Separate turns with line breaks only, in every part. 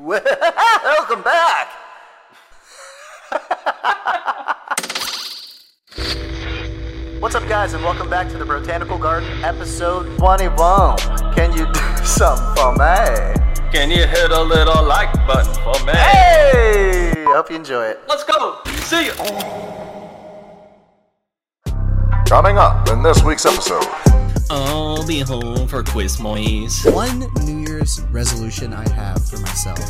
Welcome back. What's up, guys, and welcome back to the Brotanical Garden, episode 21. Can you do something for me?
Can you hit a little like button for me?
Hey! Hope you enjoy it.
Let's go. See you.
Coming up in this week's episode.
I'll be home for Christmas.
One New Year's resolution I have for myself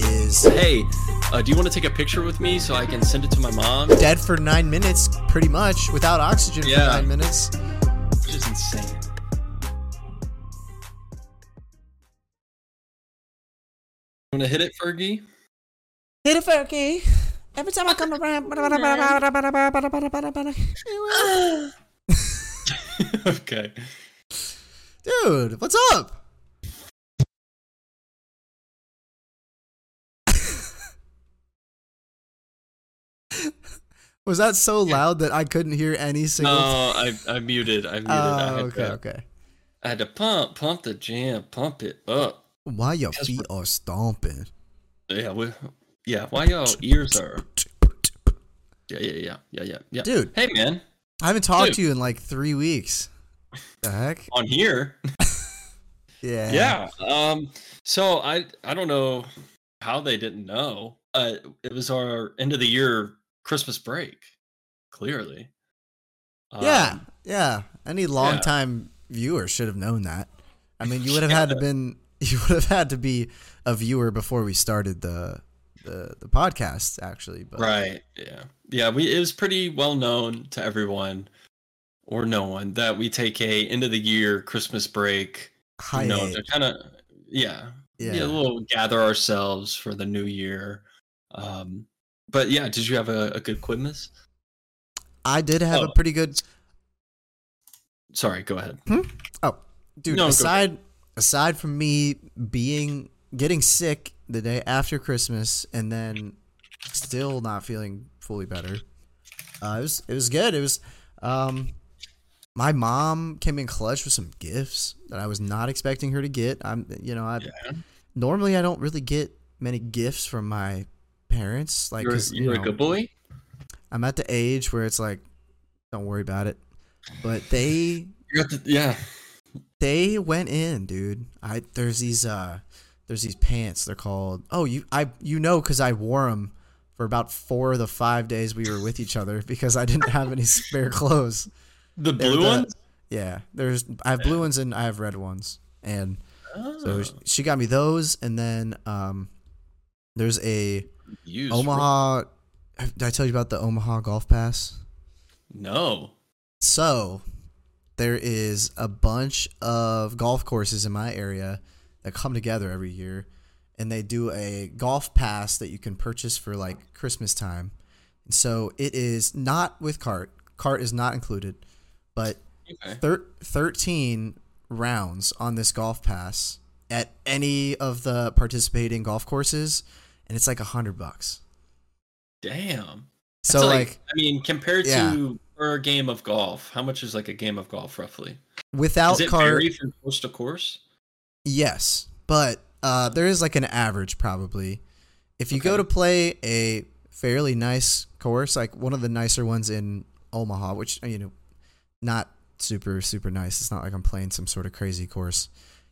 is
Hey, uh, do you want to take a picture with me so I can send it to my mom?
dead for nine minutes, pretty much, without oxygen for nine minutes.
Which is insane. You want to hit it, Fergie?
Hit it, Fergie. Every time I come around.
okay.
Dude, what's up? Was that so loud that I couldn't hear any single?
No, I, I muted. I muted. I,
Oh,
had
okay,
to,
okay.
I had to pump, pump the jam, pump it up.
Why your feet are stomping?
Yeah, we, yeah. Why y'all ears are? Yeah, yeah, yeah, yeah, yeah, yeah.
Dude.
Hey, man,
I haven't talked
Dude.
to you in like three weeks. The heck?
on here.
Yeah.
Yeah. Um. So I I don't know how they didn't know. Uh, it was our end of the year Christmas break. Clearly.
Yeah.
Um,
Yeah. Any longtime viewer should have known that. I mean, you would have had to been you would have had to be a viewer before we started the the the podcast actually, but
Right. Yeah. Yeah. We it was pretty well known to everyone, or no one, that we take a end of the year Christmas break. You know,
Hi.
to kind of yeah,
Yeah.
yeah, we'll gather ourselves for the new year. Um. But yeah, did you have a, a good Christmas?
I did have a
Oh.
pretty good
Sorry. Go ahead.
Oh, dude,
No,
aside aside from me being getting sick the day after Christmas and then still not feeling fully better, uh, it was it was good. It was um, my mom came in clutch with some gifts that I was not expecting her to get. I'm you know I
Yeah.
normally I don't really get many gifts from my parents like
You're,
you
you're a good boy.
I'm at the age where it's like don't worry about it, but they
yeah.
they went in, dude. I there's these uh there's these pants. They're called oh you I you know because I wore them for about four of the five days we were with each other because I didn't have any spare clothes.
The blue
the-
ones.
Yeah, there's I have blue ones and I have red ones, and so
Oh,
sh- she got me those, and then um there's a
used
Omaha. Did I tell you about the Omaha Golf Pass?
No.
So, there is a bunch of golf courses in my area that come together every year, and they do a golf pass that you can purchase for like Christmas time. And so it is not with cart. Cart is not included, but
Okay.
thir- 13 rounds on this golf pass at any of the participating golf courses, and it's like a hundred bucks.
Damn.
So
That's
like
I mean, compared
Yeah.
to per game of golf, how much is like a game of golf roughly?
without
Does it
cart,
vary from course to course?
Yes, but uh, there is like an average probably. If you go to play a fairly nice course, like one of the nicer ones in Omaha, which you know, not super super nice. It's not like I'm playing some sort of crazy course.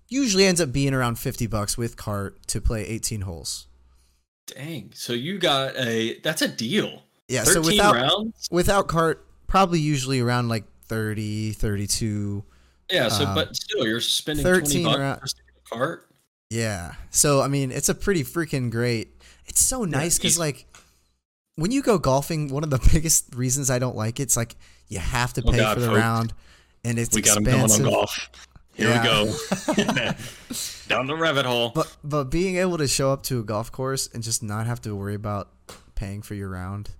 Usually ends up being around fifty bucks with cart to play eighteen holes.
Dang. So you got a that's a deal.
Yeah, so
13
without
rounds?
without cart, probably usually around like 30, 32.
Yeah, so
um,
but still you're spending
13
20 bucks
round-
for a cart.
Yeah. So I mean, it's a pretty freaking great. It's so nice because like when you go golfing, one of the biggest reasons I don't like it's like you have to
Oh,
pay
God,
for the
folks.
round, and it's
we got them going
expensive.
on golf. Here
Yeah.
we go. Down the rabbit hole.
But but being able to show up to a golf course and just not have to worry about paying for your round,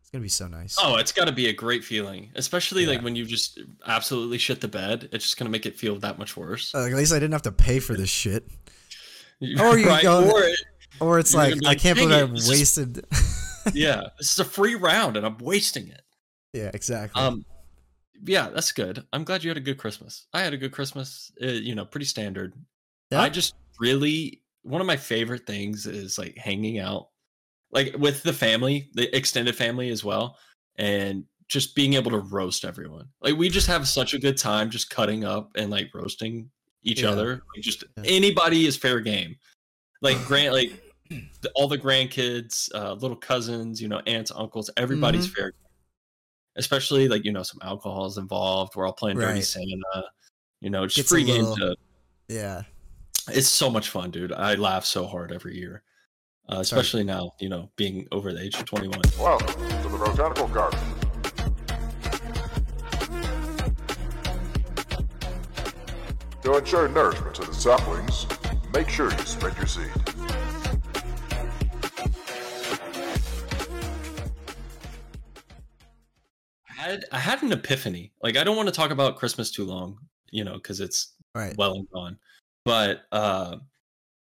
it's gonna be so nice.
Oh, it's got to be a great feeling, especially like when you just absolutely shit the bed. It's just gonna make it feel that much worse.
Uh, at least I didn't have to pay for this shit. Or you
right?
go-
Or,
Or it's
You're
like, I can't believe
it,
I wasted.
yeah, this is a free round and I'm wasting it.
yeah, exactly.
Um, yeah, that's good. I'm glad you had a good Christmas. I had a good Christmas. Uh, you know, pretty standard.
Yeah?
I just really, one of my favorite things is like hanging out like with the family, the extended family as well, and just being able to roast everyone. Like we just have such a good time just cutting up and like roasting each
Yeah.
other. Like just
Yeah.
anybody is fair game. Like grant like the, all the grandkids, uh, little cousins, you know, aunts, uncles, everybody's
Mm-hmm.
fair. game. Especially like you know some alcohol is involved. We're all playing Dirty
Right.
Santa. You know, just
Gets
free game
little-
to
Yeah.
it's so much fun, dude. I laugh so hard every year, uh, especially now, you know, being over the age of 21.
Welcome to the Brotanical Garden. To ensure nourishment to the saplings, make sure you spread your seed.
Had, I had an epiphany. Like, I don't want to talk about Christmas too long, you know, because it's
Right.
well and gone. But, uh,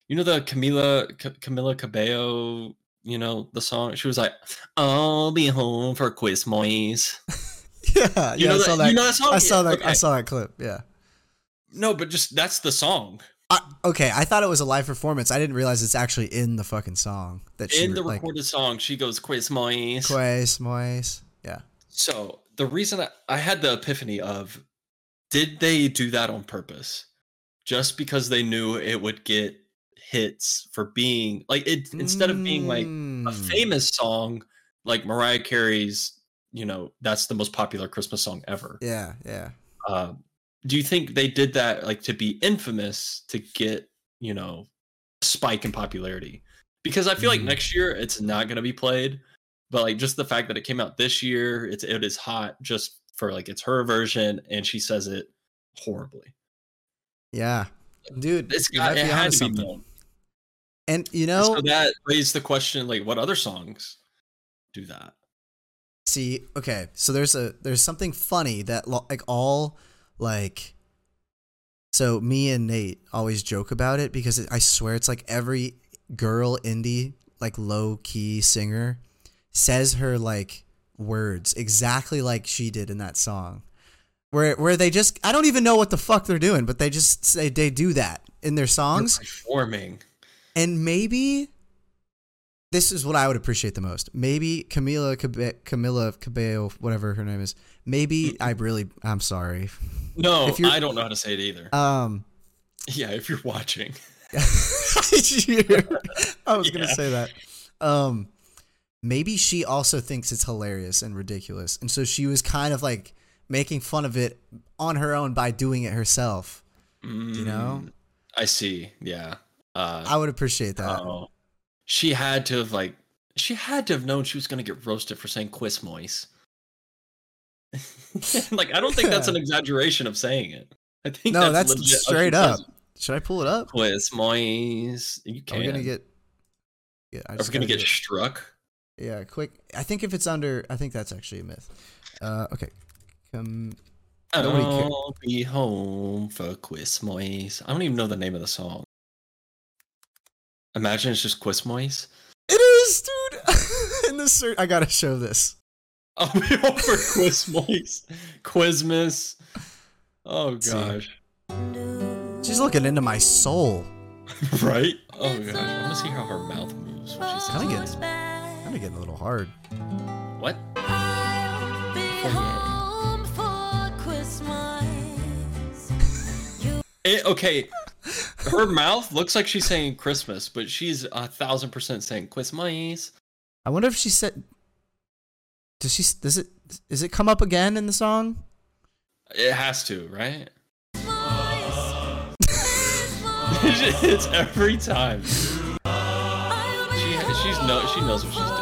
you know, the Camila, C- Camila Cabello, you know, the song, she was like, I'll be home for Christmas.
yeah.
You
yeah.
know
I
that,
saw that.
You know that song?
I saw that. I saw that clip. Yeah.
No, but just that's the song.
I, okay, I thought it was a live performance. I didn't realize it's actually in the fucking song that she
In the
like.
recorded song, she goes.
Quace, moise. Yeah.
So the reason I, I had the epiphany of did they do that on purpose? Just because they knew it would get hits for being like it instead of being like a
Mm.
famous song like Mariah Carey's, you know, that's the most popular Christmas song ever.
Yeah, yeah.
Uh, do you think they did that like to be infamous to get, you know, a spike in popularity? Because I feel like
Mhm.
next year it's not going to be played, but like just the fact that it came out this year, it's it is hot just for like it's her version and she says it horribly.
Yeah. Dude,
got
might
it
be
had to be
something.
known.
And you know,
so that raised the question like what other songs do that?
see, okay, so there's a there's something funny that like all like so me and Nate always joke about it because it, I swear it's like every girl indie like low key singer says her like words exactly like she did in that song. Where where they just I don't even know what the fuck they're doing, but they just say they do that in their songs.
Performing.
And maybe this is what I would appreciate the most. Maybe Camila Camila Cabello, whatever her name is. Maybe I really I'm sorry.
No,
If you're-
I don't know how to say it either.
Um
yeah, if you're watching.
I was gonna say that. Um maybe she also thinks it's hilarious and ridiculous. And so she was kind of like making fun of it on her own by doing it herself. You know?
Mm, I see. Yeah. Uh,
I would appreciate that.
Oh, she had to have like she had to have known she was going to get roasted for saying "quiz moise." like I don't think that's an exaggeration of saying it. I think
no,
that's,
that's
she
straight up. Should I pull it up?
Quiz moise. You
Are
can.
we gonna get yeah, I
Are we gonna get
it.
struck?
Yeah, quick. I think if it's under, I think that's actually a myth. Uh, okay. Um, Nobody cares.
I'll be home for quiz moise. I don't even know the name of the song. Imagine it's just quiz moise.
it is, dude. In the search, I gotta show this.
I'll be home for quiz moise. Quizmas. Oh gosh.
She's looking into my soul.
right? Oh gosh, I want to see how her mouth moves when she says
Kinda
this.
Kind of getting a little hard.
What? Eh, okay, her mouth looks like she's saying Christmas, but she's a thousand percent saying Christmas.
I wonder if she said. Does she? Does it? Does it come up again in the song?
It has to, right? it's every time. She she's no she knows what she's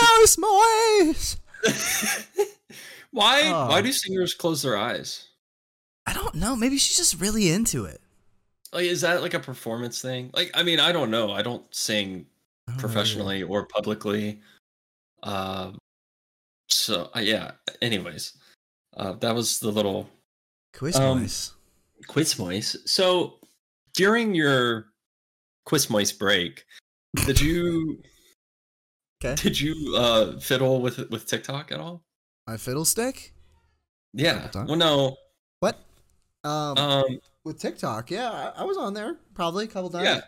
Christmas.
Why
Oh.
why do singers close their eyes?
I don't know. Maybe she's just really into it.
Like is that like a performance thing? Like I mean, I don't know. I don't sing
don't
professionally or publicly. Um so uh, yeah, anyways. Uh that was the little Um,
Christmas.
quiz. So during your quiz moise break, did you
Okay.
did you uh fiddle with with TikTok at all?
My fiddlestick.
Yeah. Well, no.
What? Um,
Um.
with TikTok, yeah, I, I was on there probably a couple times.
Yeah.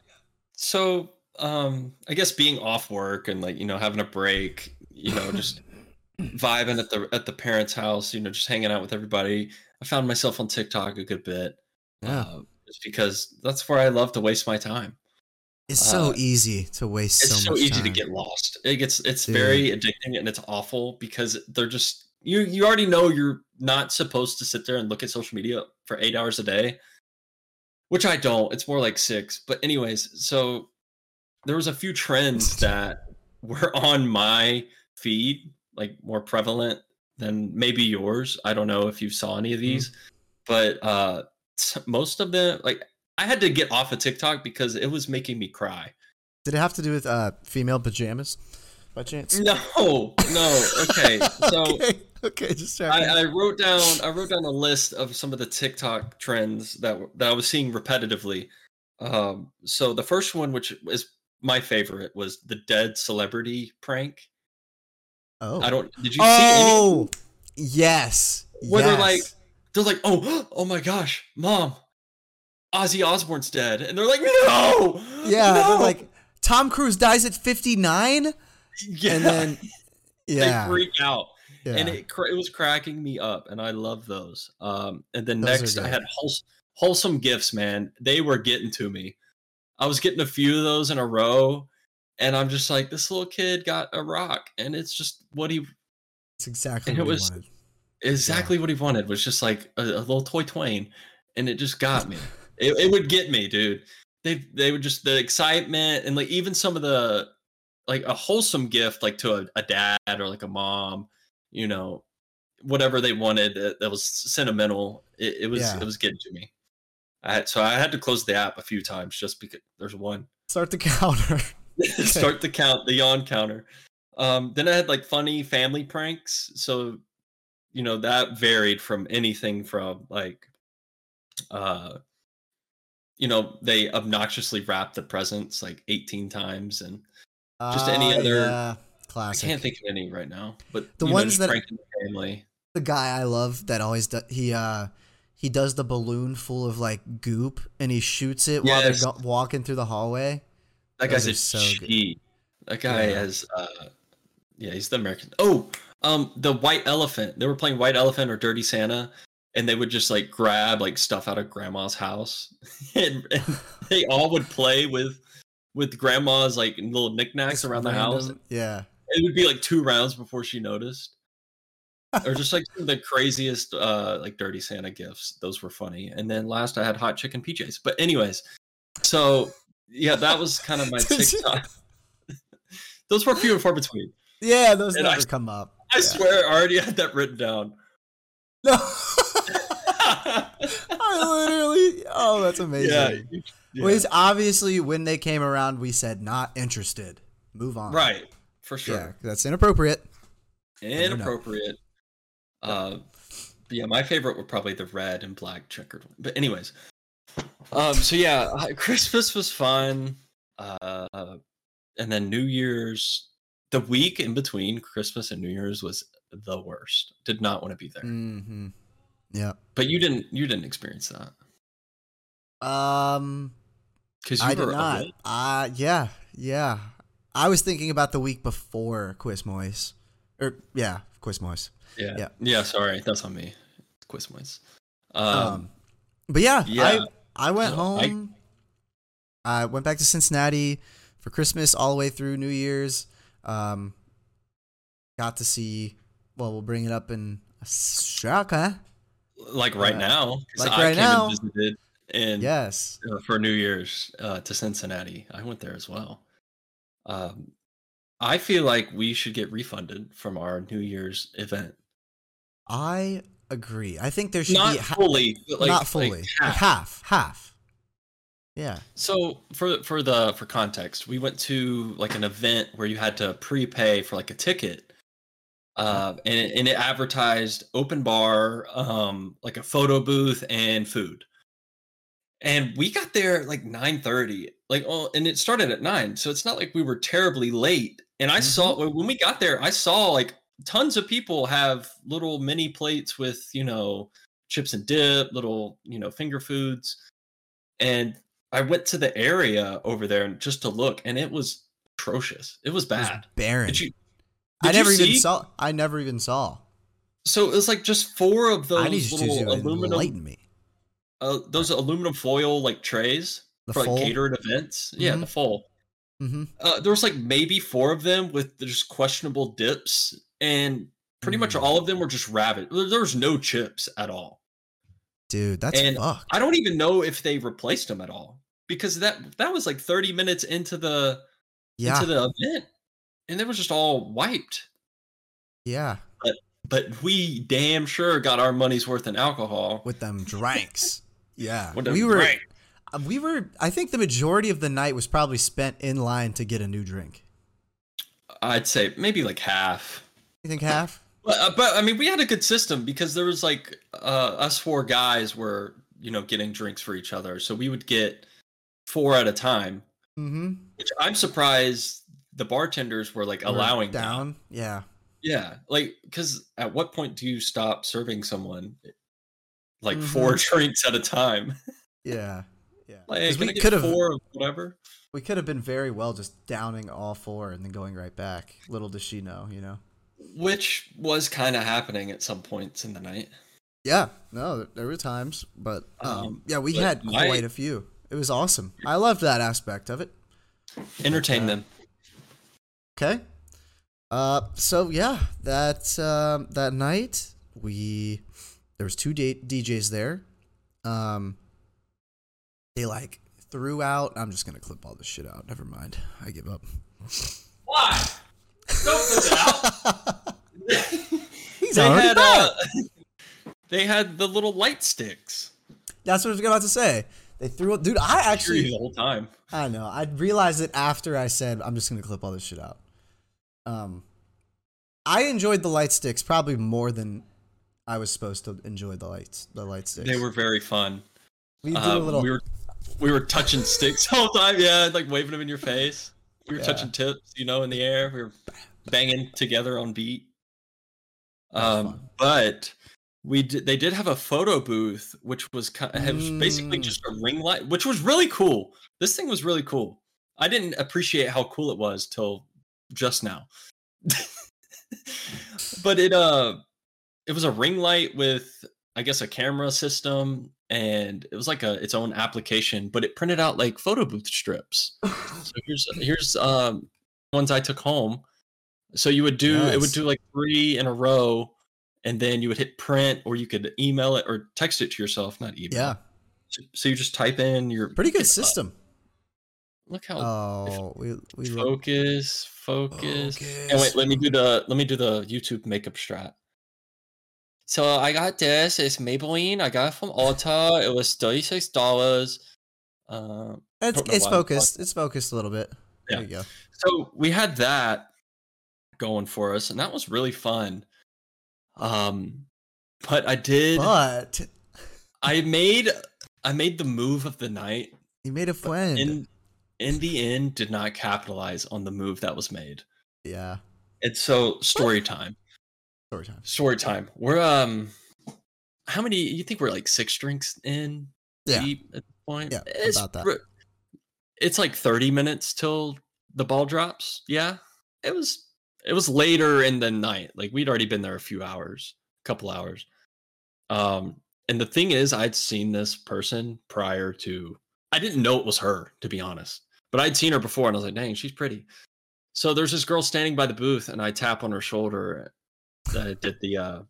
So, um, I guess being off work and like you know having a break, you know, just vibing at the at the parents' house, you know, just hanging out with everybody. I found myself on TikTok a good bit.
Yeah.
Uh, just because that's where I love to waste my time.
It's so
Uh,
easy to waste
It's
so
so, easy
time.
to get lost. It gets it's
Dude.
very addicting and it's awful because they're just you you already know you're not supposed to sit there and look at social media for 8 hours a day. Which I don't. It's more like 6. But anyways, so there was a few trends that were on my feed like more prevalent than maybe yours. I don't know if you saw any of
Mm-hmm.
these, but uh most of them like I had to get off of TikTok because it was making me cry.
Did it have to do with uh, female pajamas, by chance?
No, no. Okay, so
okay, okay, just.
I, I wrote down I wrote down a list of some of the TikTok trends that that I was seeing repetitively. Um, so the first one, which is my favorite, was the dead celebrity prank.
oh,
I don't. Did you see any?
oh, yes.
Where they're like, they're like, oh, oh my gosh, mom, Ozzy Osbourne's dead, and they're like, no,
yeah,
no!
they're like Tom Cruise dies at fifty nine,
yeah,
and then yeah,
they freak out.
yeah.
and it it was cracking me up, and I love those. Um, and then
Those
next I had wholes- wholesome gifts, man. They were getting to me. I was getting a few of those in a row, and I'm just like, this little kid got a rock, and it's just what he
it's exactly
it
he
was-
wanted.
exactly what he wanted was just like a, a little toy twain, and it just got me. It, it would get me, dude. They they would just the excitement and like even some of the like a wholesome gift like to a, a dad or like a mom, you know, whatever they wanted that, that was sentimental. It, it was
Yeah.
it was getting to me. I had, so I had to close the app a few times just because there's one.
Start the counter.
Start the count, the yawn counter. Um, then I had like funny family pranks. So, you know, that varied from anything from like, uh, you know, they obnoxiously wrap the presents like 18 times, and Just any
Uh,
other-
yeah,
I can't think of any right now. But
The
know,
ones
just
that-
the family.
the guy I love that always does he uh he does the balloon full of like goop and he shoots it while they're go- walking through the hallway.
That
Those
guy's a
so good.
cheat. That guy
Yeah.
has, uh, yeah, he's the American. Oh, um, the White Elephant. They were playing White Elephant or Dirty Santa, and they would just like grab like stuff out of Grandma's house, and, and they all would play with with Grandma's like little knickknacks around the house.
Yeah.
It would be like two rounds before she noticed. or just like some of the craziest uh like dirty santa gifts those were funny and then last i had hot chicken pjs but anyways so yeah that was kind of my tiktok those were few and far between
Yeah, those
And I-
never come up.
i
Yeah.
swear i already had that written down
No. Literally Oh, that's amazing.
yeah, yeah.
Well, obviously when they came around we said not interested. Move on.
right for sure
Yeah, that's inappropriate.
inappropriate uh yeah my favorite were probably the red and black checkered one but anyways um so yeah christmas was fun uh and then new year's the week in between christmas and new year's was the worst did not want to be there
Mm-hmm. Yeah.
but you didn't you didn't experience that
Um
because you
I
were
did not. Uh yeah, yeah. I was thinking about the week before Quizmois. Or yeah, Quizmois.
yeah.
yeah.
yeah sorry that's on me quiz points um,
Um, but yeah,
yeah.
I I went
No, I-
home. I, went back to Cincinnati for Christmas all the way through New Year's. Um, got to see. Well, we'll bring it up in a second.
Like right
uh,
now
like
I
right
came
now.
and visited and
Yes.
uh, for New Year's uh, to Cincinnati. I went there as well. Um, I feel like we should get refunded from our New Year's event.
I agree. I think there should
Not
be ha-
fully, but like,
not
like
fully, like
half.
half, half. Yeah.
So for for the for context, we went to like an event where you had to prepay for like a ticket, uh, and it, and it advertised open bar, um, like a photo booth and food. And we got there like nine thirty, like oh, and it started at nine, so it's not like we were terribly late. And I saw when we got there, I saw like tons of people have little mini plates with you know chips and dip, little you know finger foods, and I went to the area over there and just to look, and it was atrocious. It was
It was
bad.
barren.
Did you?
I
did you
never even
see?
saw. I never even saw.
So it was like just four of
I
those little aluminum,
enlighten me.
uh, those aluminum foil like trays
The
for like
full?
catered events. Yeah, the
Mhm.
full.
Mm-hmm.
Uh, there was like maybe four of them with just questionable dips, and pretty much
Mm.
all of them were just rabbit. There was no chips at all.
Dude, that's
And
fucked.
I don't even know if they replaced them at all because that that was like 30 minutes into the
yeah,
into the event, and they were just all wiped.
yeah.
But but we damn sure got our money's worth in alcohol.
With them drinks. Yeah,
them
we were.
drinks.
uh, We were. I think the majority of the night was probably spent in line to get a new drink.
I'd say maybe like half.
You think half?
But, uh, but I mean, we had a good system because there was like uh, us four guys were you know getting drinks for each other, so we would get four at a time.
Mm-hmm.
Which I'm surprised the bartenders were like allowing that.
down. Yeah.
Yeah, like because at what point do you stop serving someone like four drinks at a time?
Yeah. Yeah.
Like,
we could have.
four of whatever.
We could have been very well just downing all four and then going right back. Little does she know, you know.
Which was kind of happening at some points in the night.
Yeah. No, there were times, but um,
Um,
yeah, we
but
had
my-
quite a few. It was awesome. I loved that aspect of it.
Entertain
Uh,
them.
Okay. Uh, so yeah, that um, that night we there was two D- DJs there. Um, they like threw out. I'm just gonna clip all this shit out. Never mind. I give up.
Why? Don't put it out.
He's
they had uh, they had the little light sticks.
That's what I was going about to say. They threw it, dude. I
Actually,
actually,
the whole time.
I know. I realized it after I said I'm just gonna clip all this shit out. Um, I enjoyed the light sticks probably more than I was supposed to enjoy the lights. The light sticks.
They were very fun.
We did
Uh,
a little.
We were we were touching sticks the whole time. Yeah, like waving them in your face. We were
Yeah.
touching tips, you know, in the air. We were banging together on beat. Um, but we did, they did have a photo booth, which was kind of, was basically
Mm.
just a ring light, which was really cool. This thing was really cool. I didn't appreciate how cool it was till just now. but it uh it was a ring light with I guess a camera system and it was like a its own application, but it printed out like photo booth strips. so here's here's um ones I took home. So you would do it would do like three in a row, and then you would hit print, or you could email it or text it to yourself, not email.
yeah,
So, so you just type in your
pretty good system.
Look how
Oh, we we
focus, focus.
Focus.
And wait, let me do the let me do the YouTube makeup strat. So I got this. It's Maybelline. I got it from Ulta. It was thirty six dollars. Um,
It's it's focused. It's focused a little bit.
Yeah.
There you go.
so we had that going for us, and that was really fun. Um, but I did.
But
I made I made the move of the night.
you made a friend.
In in the end, did not capitalize on the move that was made.
yeah.
And so story time.
Story time.
Story time. We're um how many you think we're like six drinks in
Yeah.
deep at this point?
Yeah,
it's,
about that.
It's like 30 minutes till the ball drops. Yeah. It was it was later in the night. Like we'd already been there a few hours, a couple hours. Um and the thing is I'd seen this person prior to I didn't know it was her, to be honest. But I'd seen her before and I was like, dang, she's pretty. So there's this girl standing by the booth and I tap on her shoulder that I did the uh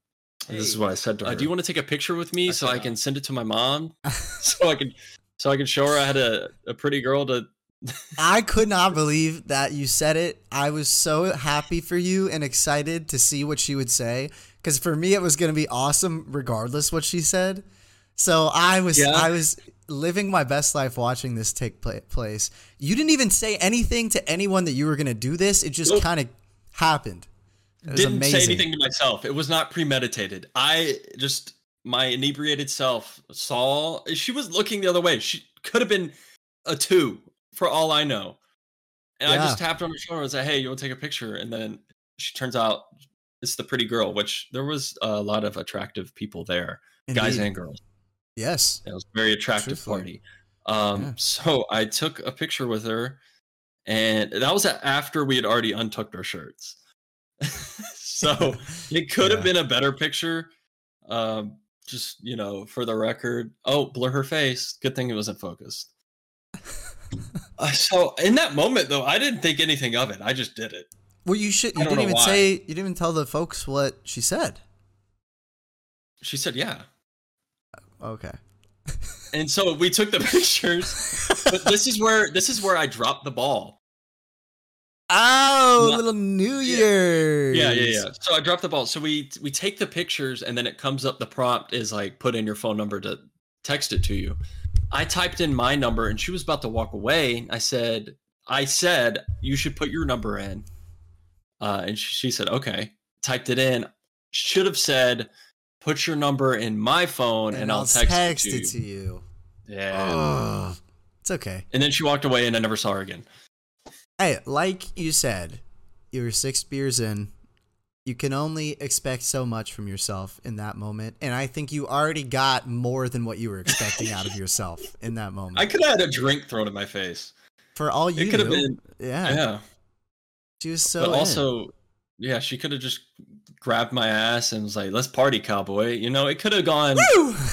and this is what I said to her. do you want to take a picture with me so I can send it to my mom? so I can so I can show her I had a, a pretty girl to
I could not believe that you said it. I was so happy for you and excited to see what she would say. Because for me, it was going to be awesome regardless what she said. So I was
Yeah.
I was living my best life watching this take place. You didn't even say anything to anyone that you were going to do this. It just
Nope.
kind of happened. It
didn't
amazing.
say anything to myself. It was not premeditated. I just my inebriated self saw she was looking the other way. She could have been a two for all I know. And I just tapped on her shoulder and said, Hey, you want to take a picture? And then she turns out it's the pretty girl, which there was a lot of attractive people there, guys and girls.
Yes.
It was a very attractive
Truthfully.
party. Um,
Yeah.
so I took a picture with her, and that was after we had already untucked our shirts. so it could have been a better picture. Um, just you know, for the record. Oh, blur her face. Good thing it wasn't focused. Uh, so in that moment, though, I didn't think anything of it. I just did it.
Well, you should. You didn't even
why.
say. You didn't even tell the folks what she said.
She said, "Yeah."
Okay.
And so we took the pictures. but this is where this is where I dropped the ball.
Oh,
Not-
little New. Year's.
Yeah, yeah, yeah. So I dropped the ball. So we we take the pictures and then it comes up the prompt is like put in your phone number to text it to you. I typed in my number and she was about to walk away. I said I said you should put your number in. Uh, and she, she said okay. Typed it in. Should have said put your number in my phone and, I'll text, it, to, you.
you.
Yeah.
Ugh. It's okay.
And then she walked away and I never saw her again.
Hey, like you said, you were six beers in. You can only expect so much from yourself in that moment, and I think you already got more than what you were expecting out of yourself in that moment.
I could have had a drink thrown in my face.
For all you
It could have been
yeah,
yeah.
she was so.
but
in.
also, yeah, she could have just grabbed my ass and was like, "Let's party, cowboy." You know, it could have gone.
Woo!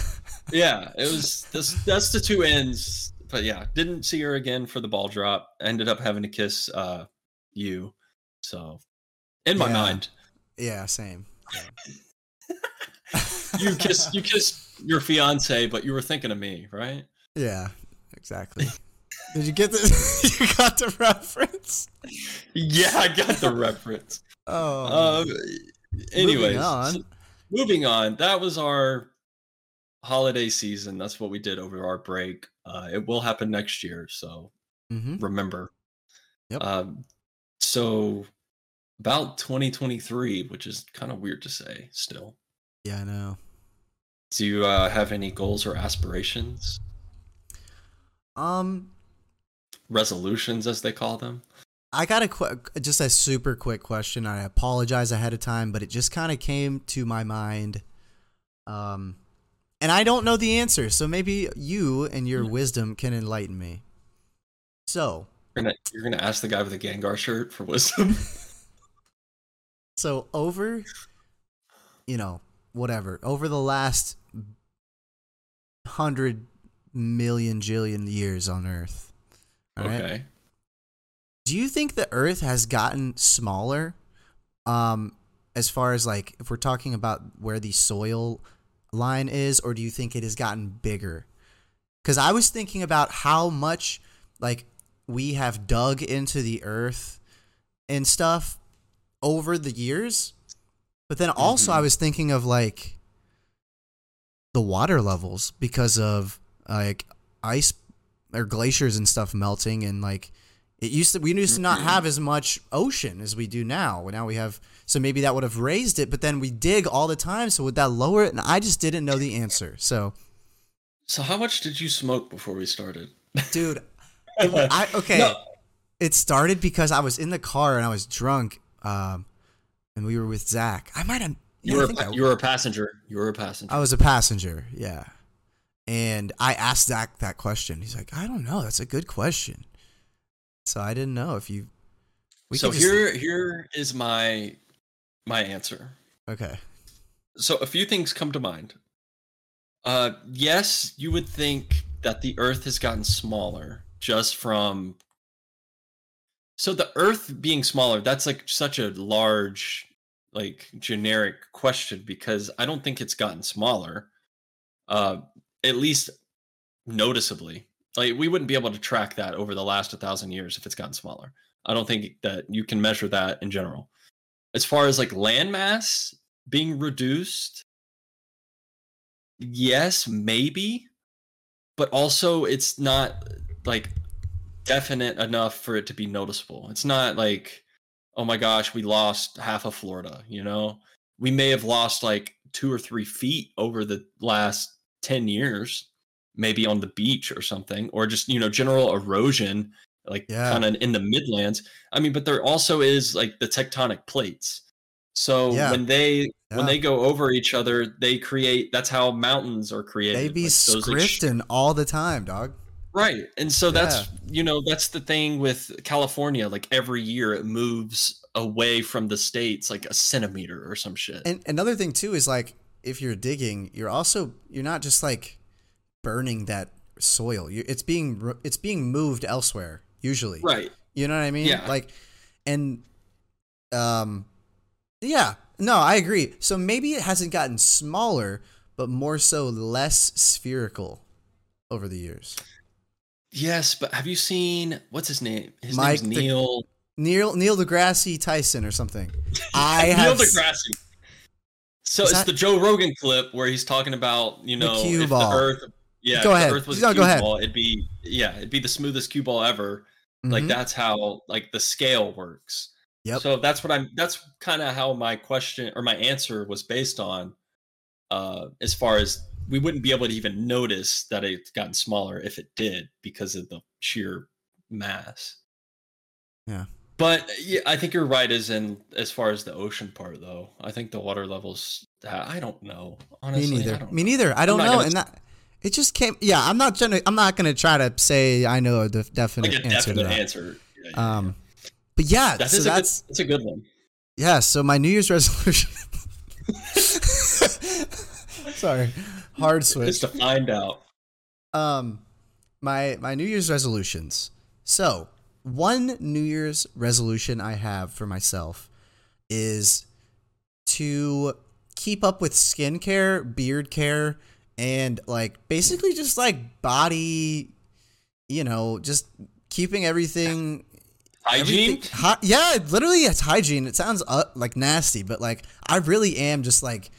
Yeah, it was. This, that's the two ends. But yeah, didn't see her again for the ball drop. Ended up having to kiss uh you. So, in my
Yeah.
mind,
yeah, same.
you kissed you kissed your fiance, but you were thinking of me, right?
Yeah, exactly. Did you get the? you got the reference?
Yeah, I got the reference.
Oh,
Um, anyways,
moving on.
so- moving on. That was our holiday season. That's what we did over our break. Uh, it will happen next year, so
hmm
remember.
Yep.
Um, so about 2023, which is kind of weird to say still.
Yeah, I know.
Do you uh, have any goals or aspirations?
Um,
Resolutions, as they call them?
I got a qu- just a super quick question. I apologize ahead of time, but it just kind of came to my mind. Um, and I don't know the answer, so maybe you and your wisdom can enlighten me. So,
You're gonna, you're gonna ask the guy with the Gengar shirt for wisdom?
so over, you know, whatever, over the last hundred million jillion years on Earth, all right? Do you think the earth has gotten smaller um as far as like if we're talking about where the soil line is or do you think it has gotten bigger cuz i was thinking about how much like we have dug into the earth and stuff over the years but then also
Mhm.
i was thinking of like the water levels because of like ice or glaciers and stuff melting and like it used to we used to not have as much ocean as we do now. Now we have so maybe that would have raised it, but then we dig all the time, so would that lower it? And I just didn't know the answer. So,
So how much did you smoke before we started?
dude, it, I okay.
No.
It started because I was in the car and I was drunk, um, and we were with Zach. I might have.
You were a you were a passenger. You were a passenger.
I was a passenger, yeah. And I asked Zach that question. He's like, I don't know. That's a good question. So I didn't know if you. We
so
could just-
here here is my my answer.
Okay.
So a few things come to mind. Uh yes, you would think that the earth has gotten smaller just from So the earth being smaller, that's like such a large like generic question because I don't think it's gotten smaller. Uh at least noticeably. Like we wouldn't be able to track that over the last 1000 years if it's gotten smaller. I don't think that you can measure that in general. As far as like landmass being reduced, yes, maybe, but also it's not like definite enough for it to be noticeable. It's not like, oh my gosh, we lost half of Florida, you know? We may have lost like two or three feet over the last 10 years, maybe on the beach or something, or just, you know, general erosion, like
Yeah.
kind of in the Midlands. I mean, but there also is like the tectonic plates. So
Yeah.
when they
Yeah.
when they go over each other, they create. That's how mountains are created.
They be
like ex-
scripting all the time, dog.
right, and so that's you know that's the thing with California. Like every year, it moves away from the states like a centimeter or some shit.
And another thing too is like if you're digging, you're also you're not just like burning that soil. It's being it's being moved elsewhere usually.
right.
You know what I mean?
Yeah.
Like, and um, yeah. No, I agree. So maybe it hasn't gotten smaller, but more so less spherical over the years.
Yes, but have you seen what's his name? His
Mike
name's
the-
Neil.
Neil Neil deGrasse Tyson or something. I
Neil
have s-
deGrasse. So it's
that-
the Joe Rogan clip where he's talking about you know
cue
if
ball.
the Earth. Yeah,
Go
if
ahead.
The Earth was
No,
a
go ahead.
ball, it'd be yeah, it'd be the smoothest cue ball ever. Like
Mhm.
that's how like the scale works.
Yep.
So that's what I'm. That's kind of how my question or my answer was based on. Uh, as far as we wouldn't be able to even notice that it's gotten smaller if it did because of the sheer mass.
Yeah.
But yeah, I think you're right. As in, as far as the ocean part, though, I think the water levels. I don't know. Honestly,
Me neither. Me neither. I don't know.
gonna
And that it just came. Yeah, I'm not gonna. I'm not gonna try to say I know a def- definite
like a
answer
definite
to that.
answer. Yeah, yeah,
Um, but yeah,
that
so
is a good.
that's
That's a good one.
yeah. So my New Year's resolution. Sorry, hard
Just
switch.
to find out.
Um, my my New Year's resolutions. So one New Year's resolution I have for myself is to keep up with skincare, beard care, and like basically just like body, you know, just keeping everything
Hygiene.
Everything- hy- yeah, literally, it's hygiene. It sounds uh, like nasty, but like I really am just like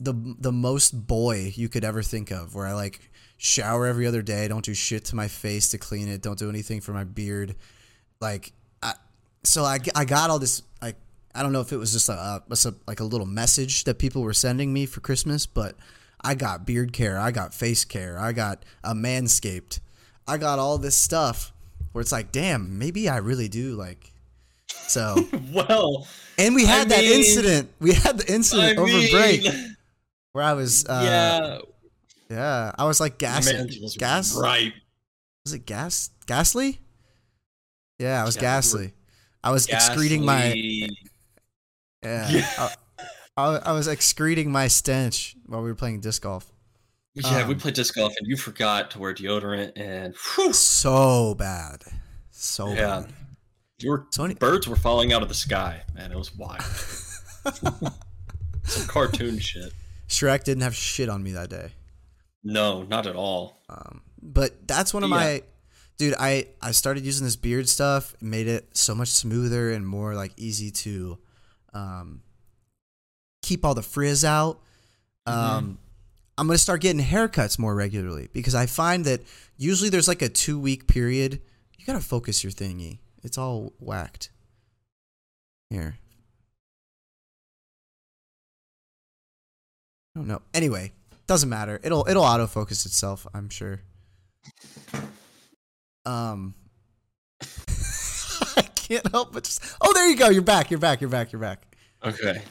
the the most boy you could ever think of. Where I like shower every other day, don't do shit to my face to clean it, don't do anything for my beard. Like, I, so I, I got all this like I don't know if it was just a, a like a little message that people were sending me for Christmas, but I got beard care, I got face care, I got a manscaped, I got all this stuff where it's like, damn, maybe I really do like. So,
Well,
and we had
I
that
mean-
incident. We had the
I
incident over
mean,
break where I was, uh, yeah,
yeah,
I was like gas, gas,
right?
was it gas, ghastly? Yeah, I was
Yeah,
ghastly. I was excreting my, yeah,
Yeah.
I, I, I was excreting my stench while we were playing disc golf.
Yeah, we
Um,
played disc golf, and you forgot to wear deodorant, and whew,
So bad, so
yeah,
bad.
you were
So
birds were falling out of the sky. Man, it was wild. Some cartoon shit.
Shrek didn't have shit on me that day.
No, not at all.
Um, but that's one of
Yeah.
my dude. I I started using this beard stuff, it made it so much smoother and more like easy to um, keep all the frizz out. Um, I'm gonna start getting haircuts more regularly because I find that usually there's like a two week period. You gotta focus your thingy. It's all whacked. Here. I don't know. Anyway, doesn't matter. It'll it'll autofocus itself, I'm sure. Um I can't help but just Oh, there you go. You're back. You're back. You're back. You're back.
Okay.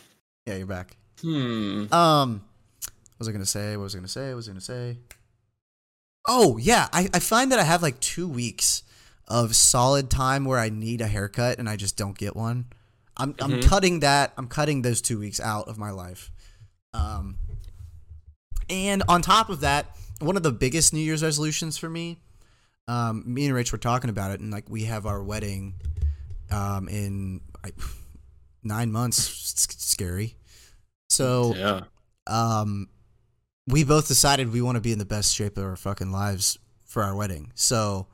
Yeah, you're back.
Hmm.
Um what was I gonna say? What was I gonna say? What was I gonna say? Oh yeah, I, I find that I have like two weeks of solid time where I need a haircut and I just don't get one. I'm I'm
Mhm.
cutting that. I'm cutting those two weeks out of my life. Um, and on top of that, one of the biggest New Year's resolutions for me, um, me and Rach were talking about it, and like we have our wedding, um, in like, nine months. It's scary. So
Yeah.
um, we both decided we want to be in the best shape of our fucking lives for our wedding. So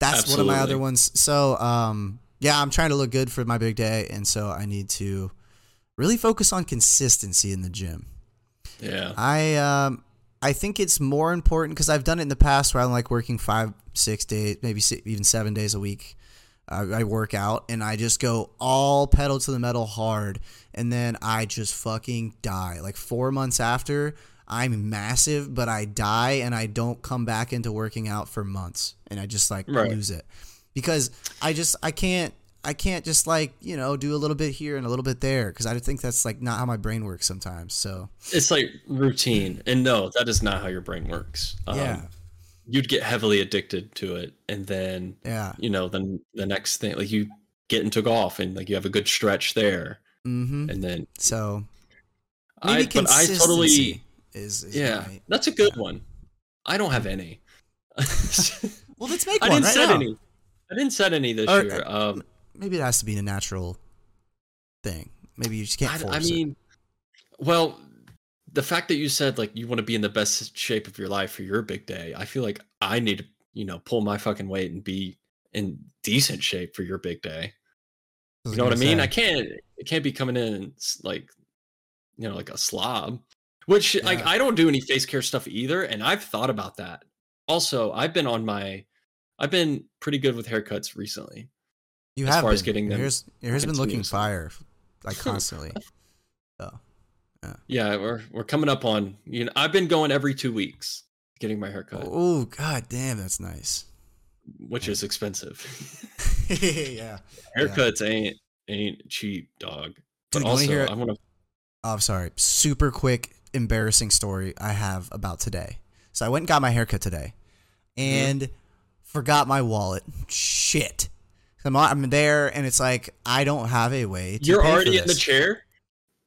that's one of my other ones. So um, yeah, I'm trying to look good for my big day, and so I need to really focus on consistency in the gym.
Yeah.
I um, I think it's more important because I've done it in the past where I'm like working five, six days, maybe si even seven days a week. I, I work out and I just go all pedal to the metal hard, and then I just fucking die. Like four months after, I'm massive, but I die and I don't come back into working out for months, and I just like
Right.
lose it because I just I can't I can't just like you know do a little bit here and a little bit there because I think that's like not how my brain works sometimes. So
It's like routine, and no, that is not how your brain works. Um,
yeah,
you'd get heavily addicted to it, and then
yeah,
you know, then the next thing, like you get into golf, and like you have a good stretch there,
mm-hmm.
and then
So
I, but I totally,
is, is
yeah,
my-
that's a good one. I don't have any.
Well, let's make
I
one
didn't
right
set
now.
any. I didn't set any this
Or,
year. Um,
Maybe it has to be a natural thing. Maybe you just can't
I,
force
I mean, well, the fact that you said like you want to be in the best shape of your life for your big day, I feel like I need to, you know, pull my fucking weight and be in decent shape for your big day. You know what I mean? I can't, I can't be coming in like, you know, like a slob. Which like I don't do any face care stuff either, and I've thought about that. Also, I've been on my, I've been pretty good with haircuts recently.
You
as
have
far as
been.
getting
your
them
hair's, your hair's been looking fire, like constantly. so
Yeah, we're we're coming up on you know I've been going every two weeks getting my haircut,
oh god damn, that's nice.
which is expensive.
yeah.
Haircuts ain't ain't cheap, dog. But
Dude, wanna
also,
hear-
I want to.
Oh, I'm sorry. Super quick, embarrassing story I have about today. So I went and got my haircut today,
Mm-hmm.
and forgot my wallet. Shit. I'm, I'm there, and it's like I don't have a way. To
You're
pay for
already in the chair.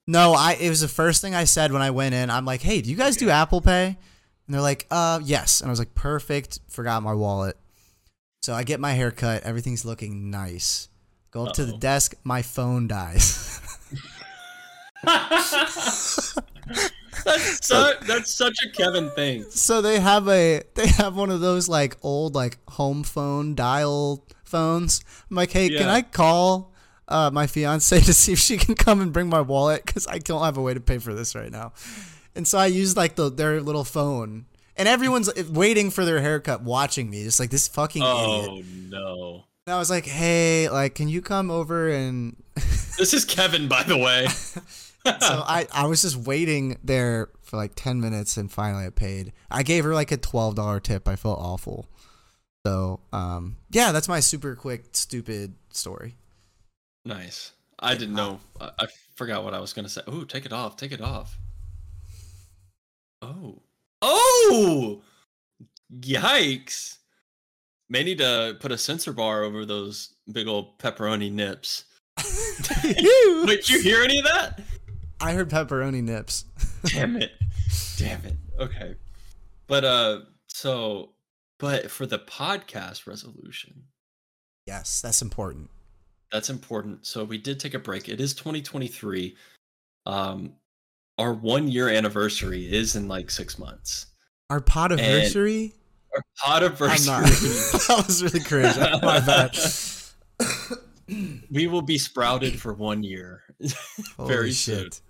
No, I. It was the first thing I said when I went in. I'm like, "Hey, do you guys do Apple Pay?" And they're like, "Uh, yes." And I was like, "Perfect." Forgot my wallet. So I get my hair cut. Everything's looking nice. Go up to the desk. My phone dies.
that's so, that's such a Kevin thing.
so they have a they have one of those like old like home phone dial phones. I'm like, "Hey, can I call uh, my fiance to see if she can come and bring my wallet because I don't have a way to pay for this right now." And so I used like the their little phone, and everyone's uh, waiting for their haircut, watching me, just like this fucking idiot.
Oh no,
And I was like, "Hey, like, can you come over and?"
this is Kevin, by the way.
so I I was just waiting there for like ten minutes, and finally I paid. I gave her like a twelve dollar tip. I felt awful. So um yeah, that's my super quick stupid story.
Nice. I didn't know. I, I forgot what I was gonna say. Oh, take it off. Take it off. Oh. Oh. Yikes. May need to put a censor bar over those big old pepperoni nips. Wait, you hear any of that?
I heard pepperoni nips.
Damn it. Damn it. Okay. But uh so but for the podcast resolution,
yes, that's important.
That's important. So we did take a break. It is 2023. Um our 1 year anniversary is in like 6 months.
Our pot anniversary.
Our pot
anniversary. that was really crazy. My bad.
we will be sprouted for 1 year.
Holy
Very
shit.
soon.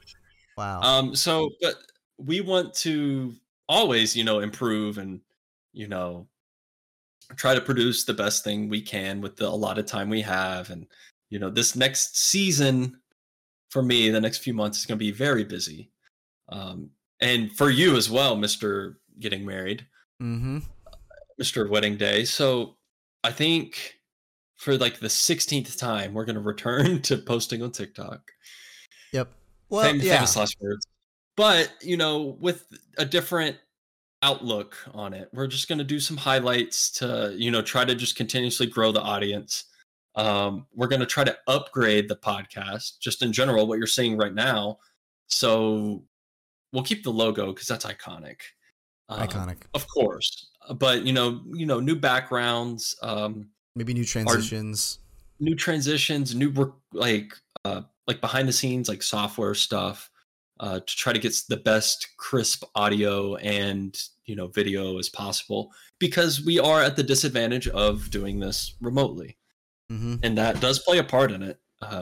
Wow.
Um, so, but we want to always, you know, improve and, you know, try to produce the best thing we can with the allotted time we have. And, you know, this next season for me, the next few months is going to be very busy. Um, and for you as well, Mr. Getting Married,
mm-hmm.
Mr. Wedding Day. So I think for like the 16th time, we're going to return to posting on TikTok.
Yep. Well,
Fam-
yeah.
famous last words. But you know, with a different outlook on it, we're just going to do some highlights to you know try to just continuously grow the audience. Um, we're going to try to upgrade the podcast, just in general, what you're seeing right now. So we'll keep the logo because that's iconic. Um,
Iconic.
of course. But you know, you know, new backgrounds. Um,
Maybe new transitions.
new transitions, new work, like uh, like behind the scenes, like software stuff, uh, to try to get the best crisp audio and you know video as possible. Because we are at the disadvantage of doing this remotely,
Mm-hmm.
and that does play a part in it.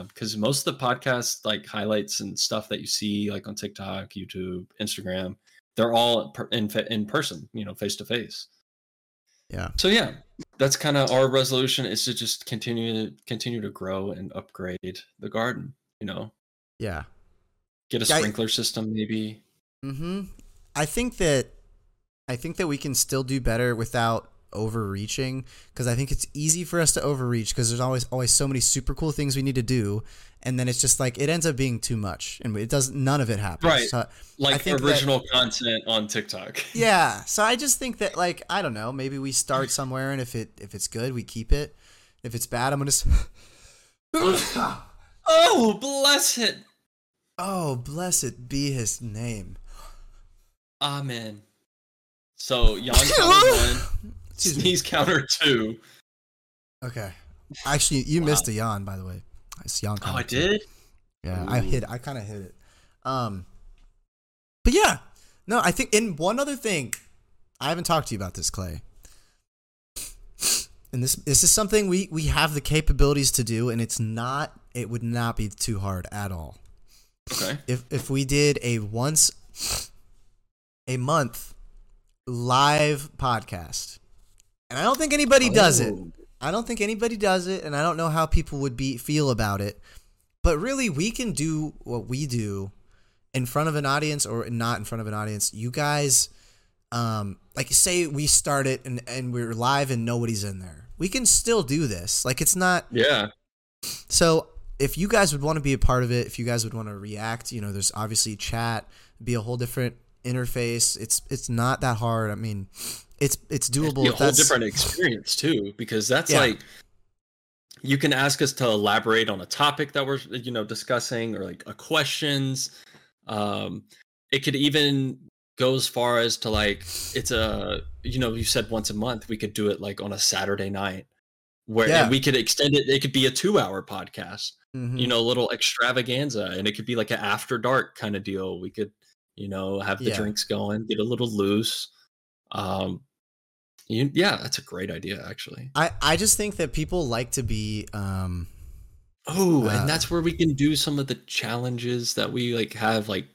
Because most of the podcast like highlights and stuff that you see like on TikTok, YouTube, Instagram, they're all in in person, you know, face to face.
Yeah.
So yeah, that's kind of our resolution is to just continue to continue to grow and upgrade the garden. You know,
Yeah.
Get a
Yeah, I-
sprinkler system maybe.
Mm-hmm. I think that I think that we can still do better without overreaching because I think it's easy for us to overreach because there's always always so many super cool things we need to do, and then it's just like it ends up being too much, and it does none of it happens.
Right.
So,
Like
think that-
original content on TikTok.
yeah. So I just think that like I don't know, maybe we start somewhere, and if it if it's good, we keep it. If it's bad, I'm gonna. s-
Oh, bless it.
Oh, blessed be his name.
Amen. So yawn counter one,
Excuse me.
sneeze counter two.
Okay. Actually, you missed a yawn, by the way. It's yawn.
Oh, I
too.
did.
Yeah, I hit. I kind of hit it. Um, but yeah, no, I think. in one other thing, I haven't talked to you about this, Clay. And this this is something we we have the capabilities to do, and it's not. It would not be too hard at all.
Okay.
If if we did a once a month live podcast, and I don't think anybody does it.
Oh.
I don't think anybody does it, and I don't know how people would be feel about it. But really, we can do what we do in front of an audience or not in front of an audience. You guys, um, like say we start it and and we're live and nobody's in there. We can still do this. Like it's not
Yeah.
so if you guys would want to be a part of it, if you guys would want to react, you know, there's obviously chat, be a whole different interface. It's it's not that hard. I mean, it's it's doable.
be a whole different experience too, because that's
Yeah.
like you can ask us to elaborate on a topic that we're you know discussing or like a questions. Um, it could even go as far as to like it's a you know you said once a month we could do it like on a Saturday night where
Yeah.
we could extend it. It could be a two hour podcast.
Mhm.
you know, a little extravaganza, and it could be like an after dark kind of deal. We could, you know, have the
Yeah.
drinks going, get a little loose. Um, you, yeah, that's a great idea, actually.
I I just think that people like to be um
Oh,
Uh,
and that's where we can do some of the challenges that we like have like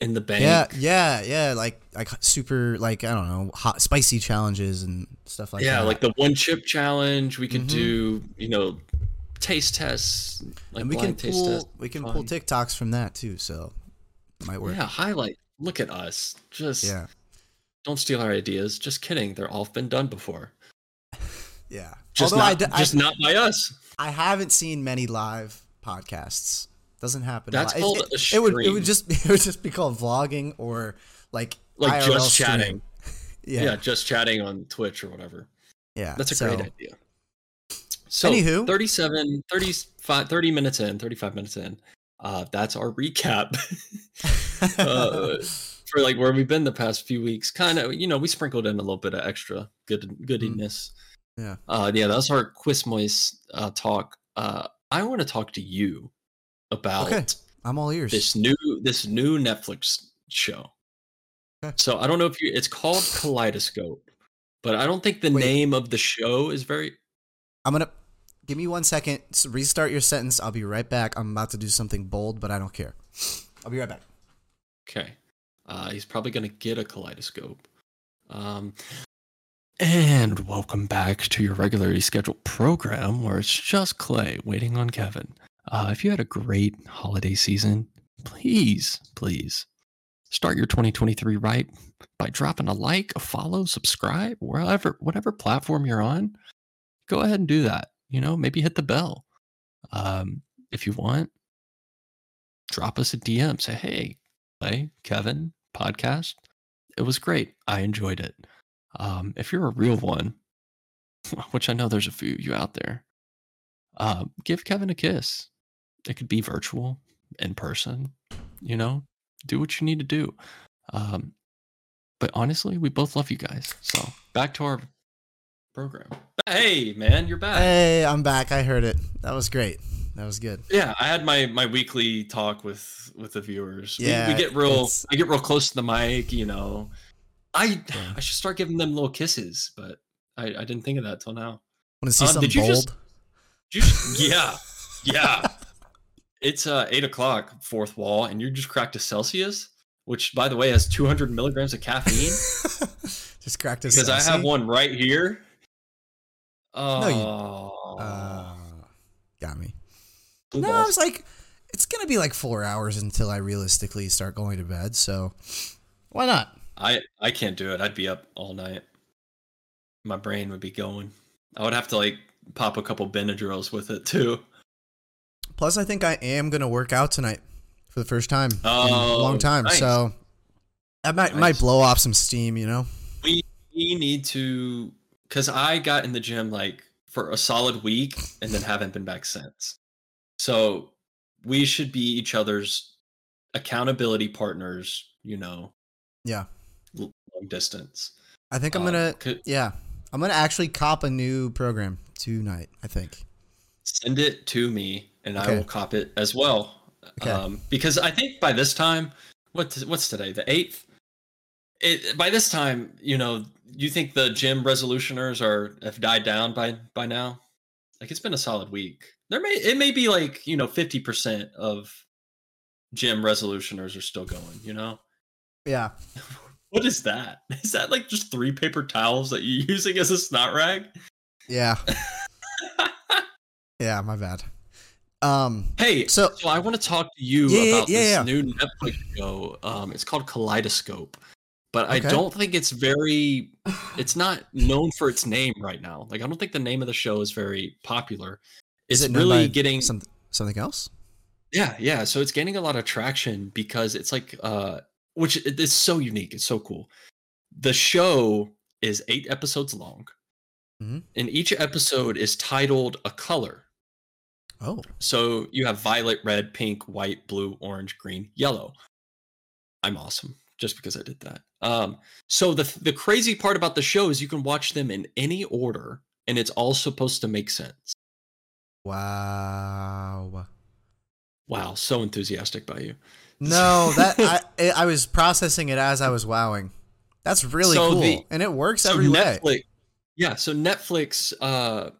in the bank.
yeah yeah yeah like like super like I don't know hot spicy challenges and stuff like
yeah,
that.
like the one chip challenge. We could
Mhm.
do, you know, taste tests. Like
and we can
taste
pull
tests.
we can
Fun.
pull TikToks from that too. So might work.
Yeah, highlight. Look at us. Just
yeah
don't steal our ideas. Just kidding. They're all been done before.
yeah.
Just
Although
not,
d- I-
just not by us.
I haven't seen many live podcasts. Doesn't happen. a
That's
lot. It-
called
it,
a
it would it
stream.
would just it would just be called vlogging or like
Like
IRL
just
stream.
chatting.
Yeah,
Yeah.
yeah.
just chatting on Twitch or whatever. Yeah, that's a
so-
great idea. So,
Anywho.
37, 35, 30 minutes in, 35 minutes in. Uh, that's our recap uh, for like where we've been the past few weeks. Kind of, you know, we sprinkled in a little bit of extra good goodiness.
Mm. Yeah.
Uh, yeah, that's our Quizmois uh, talk. Uh, I want to talk to you about
Okay. I'm all ears.
this new this new Netflix show.
Okay.
So I don't know if you it's called Kaleidoscope, but I don't think the
Wait.
name of the show is very
I'm gonna give me one second. s- Restart your sentence. I'll be right back. I'm about to do something bold, but I don't care. I'll be right back.
okay. Uh, he's probably gonna get a kaleidoscope. Um, and welcome back to your regularly scheduled program where it's just Clay waiting on Kevin. Uh, if you had a great holiday season, please, please start your 2023 right by dropping a like, a follow, subscribe, wherever, whatever platform you're on. Go ahead and do that. You know, maybe hit the bell. Um, if you want, drop us a DM. Say, hey, Clay, Kevin, podcast. It was great. I enjoyed it. Um, if you're a real one, which I know there's a few of you out there, uh, give Kevin a kiss. It could be virtual, in person, you know, do what you need to do. Um, but honestly, we both love you guys. So back to our program. Hey, man, you're back.
Hey, I'm back. I heard it. That was great. That was good.
Yeah, I had my my weekly talk with with the viewers. We-
Yeah,
we, get real.
it's-
I get real close to the mic. You know, I
Yeah.
I should start giving them little kisses, but I I didn't think of that till now.
Want to see
Uh,
something
did you
bold?
just- Did you- yeah, yeah. It's uh eight o'clock, fourth wall, and you just cracked a Celsius, which by the way has two hundred milligrams of caffeine.
just cracked a
because I have one right here. Oh,
you- Uh, got me.
blue
No, I was like, it's gonna be like four hours until I realistically start going to bed. So why not?
I I can't do it. I'd be up all night. my brain would be going. I would have to like pop a couple Benadryls with it too.
Plus, I think I am gonna work out tonight for the first time in a
Oh,
long time.
nice.
So I might might blow off some steam. You know.
We we need to because I got in the gym like for a solid week and then haven't been back since. So we should be each other's accountability partners. You know,
Yeah.
long distance.
I think I'm
Um,
gonna.
could-
Yeah. I'm gonna actually cop a new program tonight. I think.
Send it to me and I will cop it as well.
Okay.
Um, because I think by this time, what what's today? The eighth. It by this time, you know, you think the gym resolutioners are have died down by by now? Like it's been a solid week. There may it may be like you know fifty percent of gym resolutioners are still going. You know,
Yeah.
what is that? Is that like just three paper towels that you're using as a snot rag?
Yeah. yeah. My bad. Um.
Hey,
So-
so, I want to talk to you
Yeah,
about
yeah,
this
yeah.
new Netflix show. Um, it's called Kaleidoscope, but I don't think it's very. It's not known for its name right now. Like I don't think the name of the show is very popular.
Is
It's
it
really getting
some, something else?
yeah, yeah. So it's gaining a lot of traction because it's like uh, which it- it's so unique. It's so cool. The show is eight episodes long,
Mhm.
and each episode is titled a color.
Oh.
So you have violet, red, pink, white, blue, orange, green, yellow. I'm awesome just because I did that. Um, so the the crazy part about the show is you can watch them in any order, and it's all supposed to make sense.
Wow.
Wow, so enthusiastic by you.
No, that I I was processing it as I was wowing. That's really
So
cool,
the-
and it works
so
every way.
Netflix, yeah. So Netflix, uh,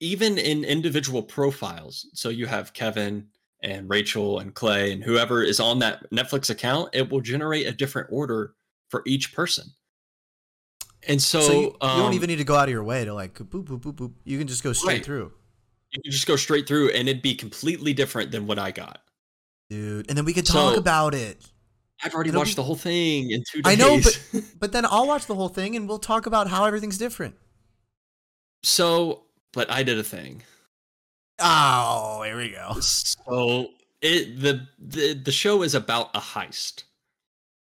even in individual profiles, so you have Kevin and Rachel and Clay and whoever is on that Netflix account, it will generate a different order for each person. And so,
So, you, you don't
um,
even need to go out of your way to like boop boop boop boop. You can just go straight
Right.
through,
you can just go straight through, and it'd be completely different than what I got.
dude. And then we could talk
So-
about it.
I've already
It'll
watched
be-
the whole thing in two days.
I know, but but then I'll watch the whole thing and we'll talk about how everything's different.
so, but I did a thing.
Oh, here we go.
So it the the the show is about a heist,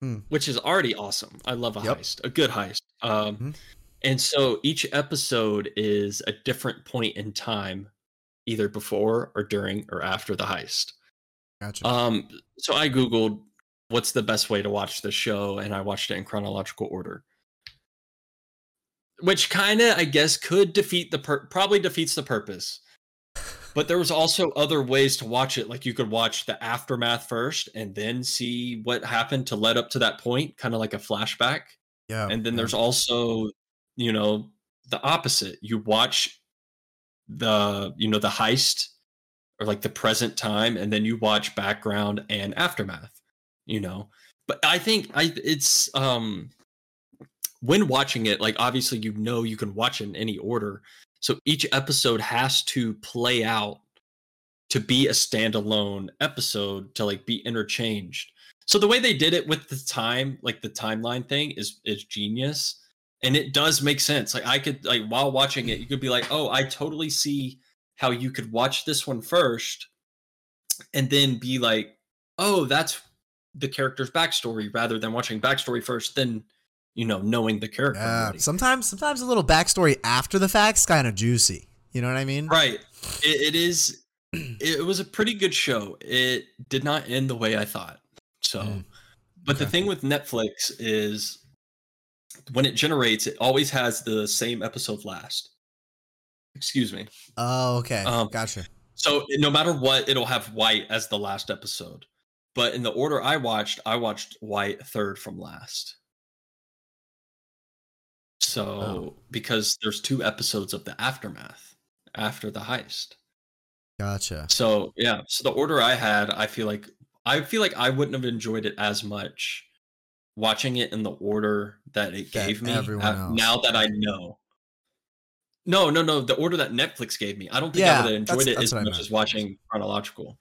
Hmm.
which is already awesome. I love a
Yep.
heist, a good heist. Um,
Mhm.
and so each episode is a different point in time, either before or during or after the heist.
Gotcha.
Um, so I googled what's the best way to watch the show, and I watched it in chronological order. Which kind of, I guess, could defeat the pur- probably defeats the purpose. But there was also other ways to watch it. Like you could watch the aftermath first, and then see what happened to lead up to that point, kind of like a flashback.
yeah.
And then
yeah.
there's also, you know, the opposite. You watch the, you know, the heist or like the present time, and then you watch background and aftermath, you know. But I think I it's um when watching it, like obviously you know you can watch in any order. So each episode has to play out to be a standalone episode to like be interchanged. So the way they did it with the time, like the timeline thing, is is genius, and it does make sense. Like I could like while watching it, you could be like, oh, I totally see how you could watch this one first, and then be like, oh, that's the character's backstory, rather than watching backstory first, then you know knowing the character.
Yeah.
already.
Sometimes sometimes a little backstory after the fact's kind of juicy. You know what I mean?
Right. It, it is. It was a pretty good show. It did not end the way I thought. So,
Mm,
but the thing with Netflix is when it generates, it always has the same episode last. Excuse me.
Oh, okay.
Um,
gotcha.
So no matter what, it'll have White as the last episode. But in the order I watched, I watched White third from last. So
Oh.
because there's two episodes of the aftermath after the heist.
Gotcha.
So yeah, so the order I had, I feel like I feel like I wouldn't have enjoyed it as much watching it in the order that it
That
gave me.
everyone
uh. Now that I know. No, no, no. The order that Netflix gave me, I don't think
Yeah,
I would have enjoyed it as much as watching chronological.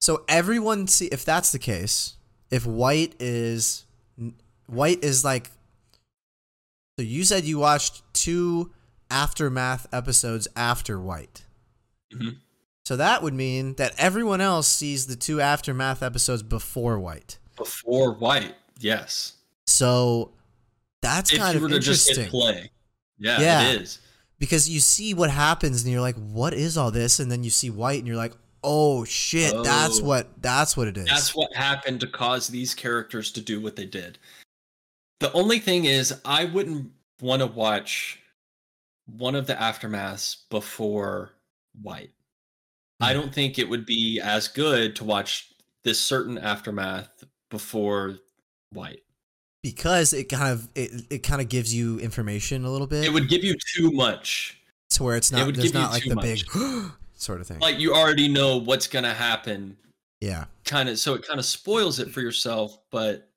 So everyone see if that's the case, if white is white is like So you said you watched two aftermath episodes after White.
Mhm.
So that would mean that everyone else sees the two aftermath episodes before White.
Before White, yes.
So that's
if
kind
you
of
were to just
interesting
hit play, yeah,
Yeah.
it is.
because you see what happens and you're like, "What is all this?" And then you see White and you're like, "Oh shit, that's
Oh.
what that's what it is."
That's what happened to cause these characters to do what they did. The only thing is, I wouldn't want to watch one of the aftermaths before White. I hmm. don't think it would be as good to watch this certain aftermath before White.
because it kind of it, it kind of gives you information a little bit
It would give you too much.
to where it's
it
not
would
there's not like the
much.
big sort of thing.
Like you already know what's gonna happen
yeah.
kind of so it kind of spoils it for yourself but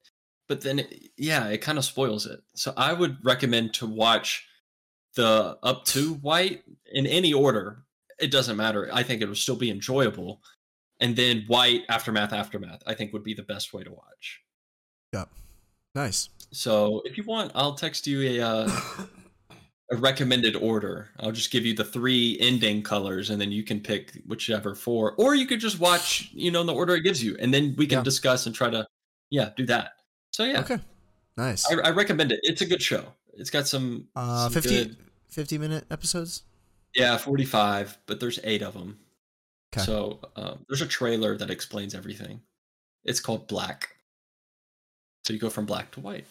but then it, yeah it kind of spoils it. So i would recommend to watch the up to white in any order. It doesn't matter. I think it would still be enjoyable. And then white aftermath aftermath i think would be the best way to watch.
Yep. Nice.
so if you want i'll text you a uh, a recommended order. I'll just give you the three ending colors and then you can pick whichever four or you could just watch you know in the order it gives you and then we can
Yeah.
discuss and try to yeah do that so yeah
Okay. Nice.
I, I recommend it it's a good show it's got some,
uh
some
50,
good-
50 minute episodes.
yeah 45 but there's eight of them
Okay.
so um, there's a trailer that explains everything it's called black so you go from black to white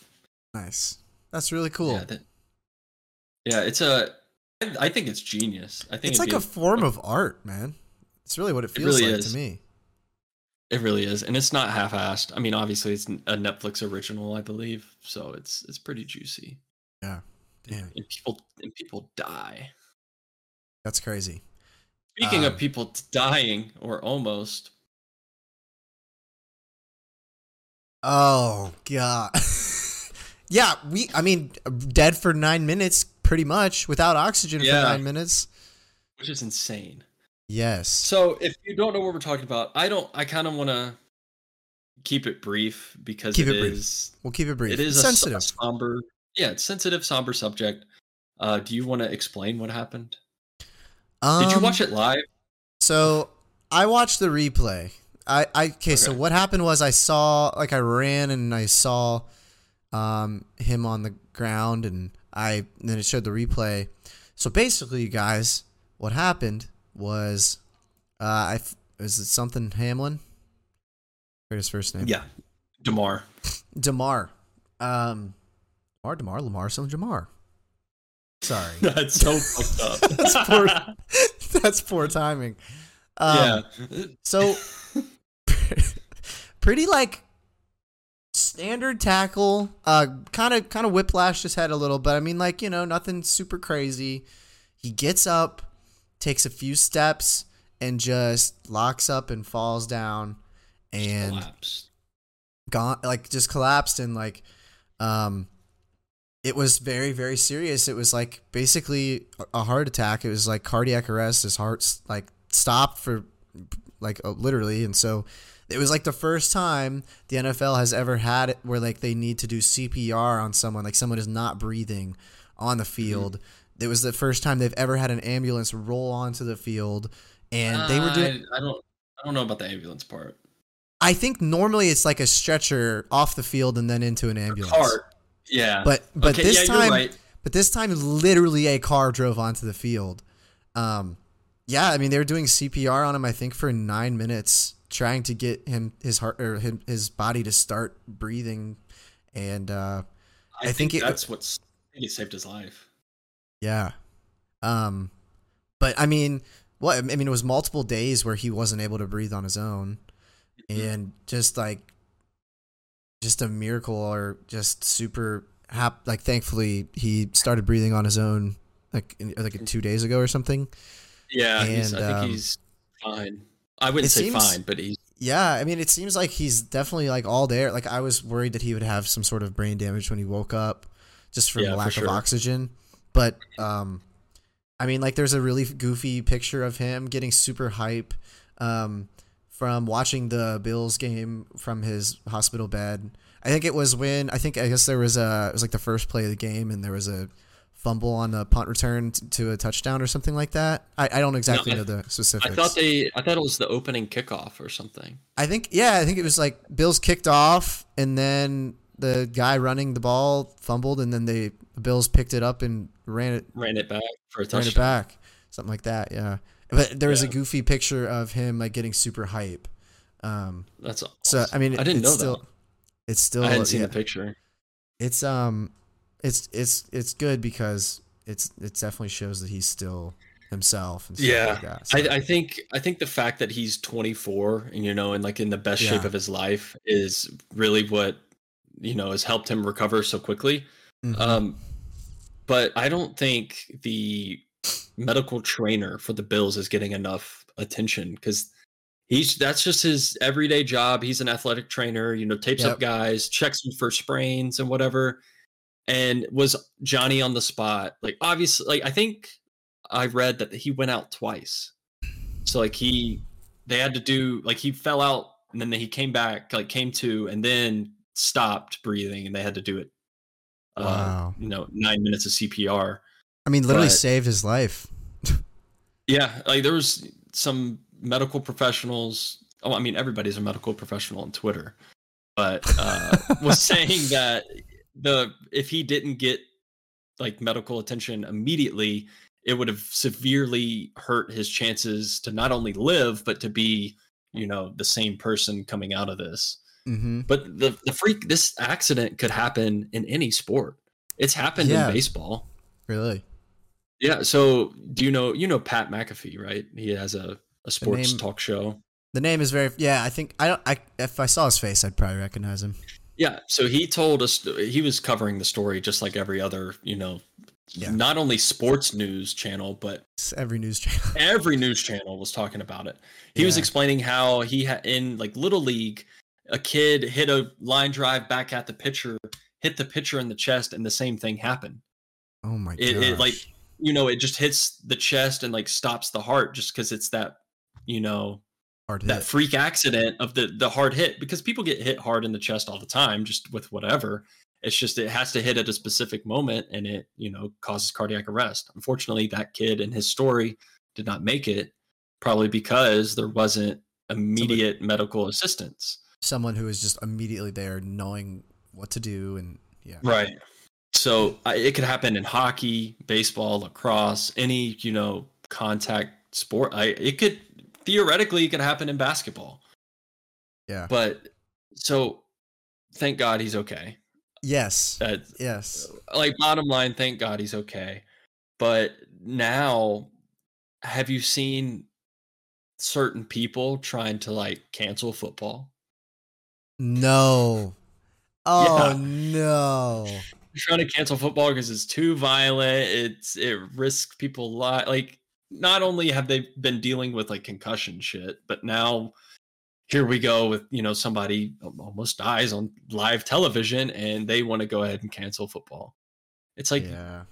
Nice. That's really cool.
yeah that, yeah it's a I- i think it's genius i think
it's like
be
a form of art, man. It's really what it feels
really
like
is.
to me.
It really is, and it's not half-assed. I mean, obviously, it's a Netflix original, I believe, so it's it's pretty juicy.
Yeah. Damn.
And people and people die.
That's crazy.
Speaking
Um,
of people dying or almost,
Oh god. yeah, we I mean dead for 9 minutes pretty much without oxygen
Yeah.
for 9 minutes.
which is insane.
Yes.
So, if you don't know what we're talking about, I don't. I kind of want to keep it brief because
Keep
it
it
is
We'll keep it brief.
it is
sensitive.
a somber. Yeah, it's sensitive, somber subject. Uh, do you want to explain what happened? Did you
Um,
watch it live?
So I watched the replay. I, I okay, so what happened was I saw like I ran and I saw um him on the ground and I and then it showed the replay. So basically, you guys, what happened was uh I f- is it something Hamlin? His first name.
Yeah, Damar.
Damar. Um Damar Damar Lamar something Jamar. Sorry.
That's so fucked up.
That's poor that's poor timing. Um,
yeah.
So, pretty like standard tackle. Uh, kind of kind of whiplashed his head a little, but I mean, like you know, nothing super crazy. He gets up, takes a few steps, and just locks up and falls down, and
Collapsed.
gone like just collapsed and like um it was very very serious. It was like basically a heart attack. It was like cardiac arrest. His heart's like stopped for like uh, literally. And so it was like the first time the NFL has ever had it where like they need to do CPR on someone like someone is not breathing on the field it was the first time they've ever had an ambulance roll onto the field and they were doing
I, I don't. I don't know about the ambulance part.
I think normally it's like a stretcher off the field and then into an ambulance.
Cart. Yeah.
But but
Okay,
this
yeah,
time
right.
but this time literally a car drove onto the field. Um yeah, I mean they were doing CPR on him I think for 9 minutes trying to get him his heart or him, his body to start breathing and uh
I,
I
think,
think it-
that's what's. It saved his life.
Yeah. Um but I mean what I mean it was multiple days where he wasn't able to breathe on his own and just like just a miracle or just super hap- like thankfully he started breathing on his own like in, like 2 days ago or something.
Yeah.
And,
I think
um,
he's fine. I wouldn't say
seems-
fine, but he's.
Yeah, I mean, it seems like he's definitely like all there. Like I was worried that he would have some sort of brain damage when he woke up, just from
Yeah, for
lack
sure.
of oxygen. But um, I mean, like there's a really goofy picture of him getting super hype, um, from watching the Bills game from his hospital bed. I think it was when I think I guess there was a it was like the first play of the game and there was a fumble on a punt return t- to a touchdown or something like that. I, I don't exactly
I-
know the specifics.
I thought they I thought it was the opening kickoff or something.
I think yeah, I think it was like Bills kicked off and then the guy running the ball fumbled and then they the Bills picked it up and ran it
Ran it back for a
ran it back. Something like that, yeah. But there was a goofy picture of him like getting super hype. Um
That's
so. I mean
I didn't
it's
know
still,
that.
It's still
I hadn't seen
yeah,
the picture.
it's um it's it's it's good because it's it definitely shows that he's still himself and stuff
Yeah,
like. So,
I, I think I think the fact that he's 24 and you know and like in the best shape of his life is really what you know has helped him recover so quickly.
mhm.
Um, but I don't think the medical trainer for the Bills is getting enough attention because he's that's just his everyday job. He's an athletic trainer, you know, tapes
Yep.
up guys, checks them for sprains and whatever. And was Johnny on the spot? Like obviously, like I think I read that he went out twice. So like he, they had to do like he fell out and then he came back, like came to, and then stopped breathing, and they had to do it. Uh,
Wow.
you know, nine minutes of CPR.
I mean literally
but-
saved his life.
Yeah, like there was some medical professionals. Oh, I mean, everybody's a medical professional on Twitter, but uh, was saying that the if he didn't get like medical attention immediately, it would have severely hurt his chances to not only live but to be, you know, the same person coming out of this.
Mhm.
But the the freak this accident could happen in any sport. It's happened
Yeah.
in baseball.
Really?
Yeah. So do you know you know Pat McAfee, right? He has a, a sports
name-
talk show.
The name is very yeah, I think I don't I if I saw his face I'd probably recognize him.
Yeah. So he told us he was covering the story just like every other, you know,
Yeah.
not only sports news channel, but
every news channel.
every news channel was talking about it. He was explaining how he had in like little league, a kid hit a line drive back at the pitcher, hit the pitcher in the chest, and the same thing happened.
Oh my
It,
god.
it like you know, it just hits the chest and like stops the heart just because it's that, you know,
hard
that
hit.
freak accident of the the hard hit because people get hit hard in the chest all the time just with whatever it's just it has to hit at a specific moment and it you know causes cardiac arrest unfortunately that kid and his story did not make it probably because there wasn't immediate medical assistance
Someone who is just immediately there knowing what to do and yeah.
right so I, it could happen in hockey baseball lacrosse any you know contact sport i it could theoretically it could happen in basketball
Yeah.
but so thank god he's okay
Yes.
that
Yes.
like bottom line thank god he's okay but now have you seen certain people trying to like cancel football
No. Oh
Yeah.
no.
trying to cancel football because it's too violent it's it risks people li- like not only have they been dealing with like concussion shit but now here we go with you know somebody almost dies on live television and they want to go ahead and cancel football it's like
yeah.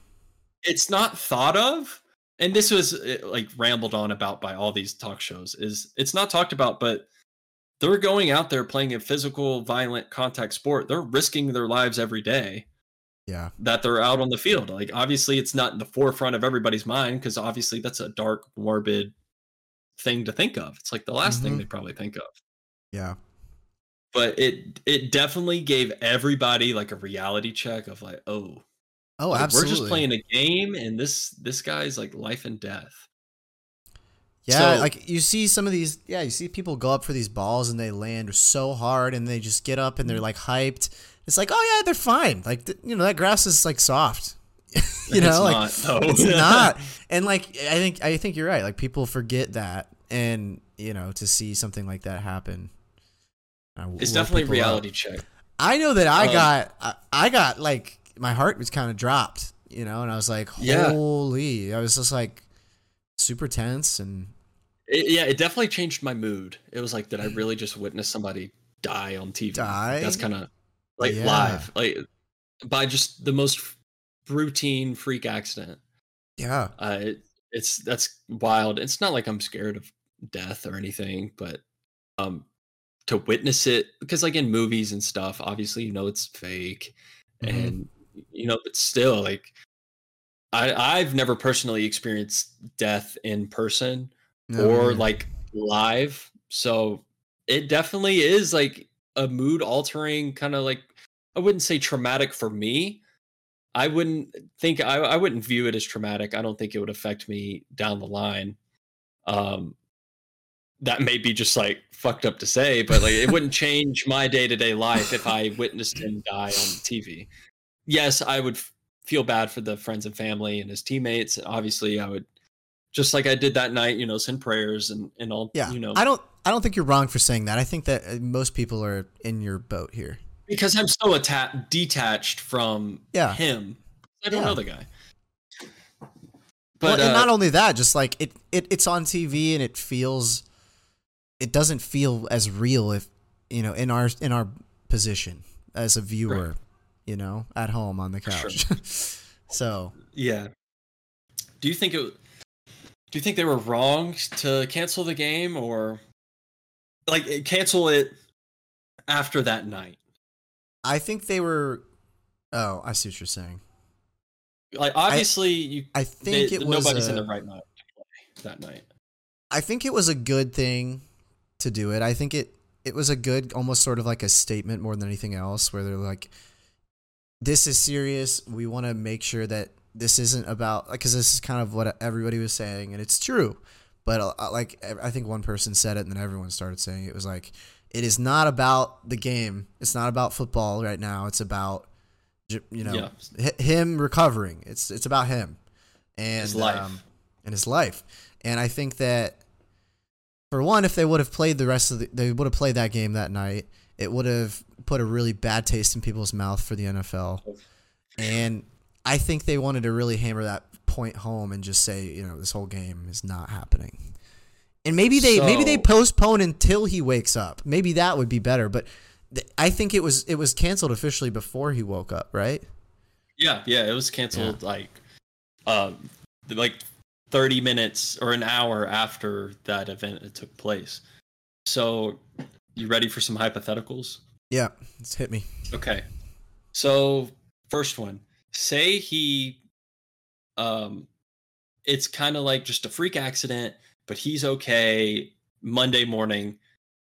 it's not thought of and this was uh, like rambled on about by all these talk shows is it's not talked about but they're going out there playing a physical violent contact sport they're risking their lives every day
Yeah.
that they're out on the field like obviously it's not in the forefront of everybody's mind because obviously that's a dark morbid thing to think of it's like the last thing
Mhm.
they probably think of
Yeah.
but it it definitely gave everybody like a reality check of like oh
Oh,
like,
absolutely.
we're just playing a game and this this guy's like life and death
Yeah,
So-
like you see some of these. Yeah, you see people go up for these balls and they land so hard, and they just get up and they're like hyped. It's like, oh yeah, they're fine. Like th- you know, that grass is like soft. you know,
It's
like
not,
it's not. And like I think I think you're right. Like people forget that, and you know, to see something like that happen. uh,
it's definitely a
people up.
reality check
I know that I
Um,
got I, I got like my heart was kind of dropped, you know, and I was like,
Yeah.
holy! I was just like super tense and
It- yeah it definitely changed my mood it was like did i really just witness somebody die on tv
Die?
that's kind of like
Yeah.
live like by just the most routine freak accident
yeah,
uh it, it's that's wild it's not like i'm scared of death or anything but um to witness it because like in movies and stuff obviously you know it's fake
Mhm.
and you know but still like i i've never personally experienced death in person
No,
or like live. So it definitely is like a mood altering kind of like i wouldn't say traumatic for me. I wouldn't think I, I wouldn't view it as traumatic. I don't think it would affect me down the line. Um that may be just like fucked up to say but like it wouldn't change my day-to-day life if i witnessed him die on tv yes i would feel bad for the friends and family and his teammates obviously i would just like i did that night you know send prayers and and all
yeah,
you know
I don't I don't think you're wrong for saying that. I think that uh, most people are in your boat here.
because i'm so atta- detached from
Yeah.
him i don't
Yeah.
know the guy
But
but
and
uh,
not only that, just like it, it it's on TV and it feels it doesn't feel as real if you know in our in our position as a viewer, you know, at home on the couch. so
Yeah. Do you think it? Do you think they were wrong to cancel the game, or like eh, cancel it after that night?
I think they were. Oh, I see what you're saying.
Like obviously, you
I think
they-
it was.
nobody's in the right mind that night.
I think it was a good thing to do it. I think it it was a good, almost sort of like a statement more than anything else, where they're like, "This is serious. We want to make sure that this isn't about because this is kind of what everybody was saying, and it's true." But uh, like, I think one person said it, and then everyone started saying it. it was like, "It is not about the game. It's not about football right now. It's about." You know,
Yeah.
hi- him recovering. It's it's about him and
His life.
Um, and his life. And I think that for one, if they would have played the rest of the, they would have played that game that night. It would have put a really bad taste in people's mouth for the NFL. And I think they wanted to really hammer that point home and just say, you know, this whole game is not happening. And maybe they maybe they postpone until he wakes up. Maybe that would be better. But th- I think it was it was canceled officially before he woke up, right?
Yeah, yeah, it was canceled like, um, like thirty minutes or an hour after that event took place. So, you ready for some hypotheticals?
Yeah, it's hit me.
Okay. So first one, say he um it's kind of like just a freak accident, but he's okay Monday morning,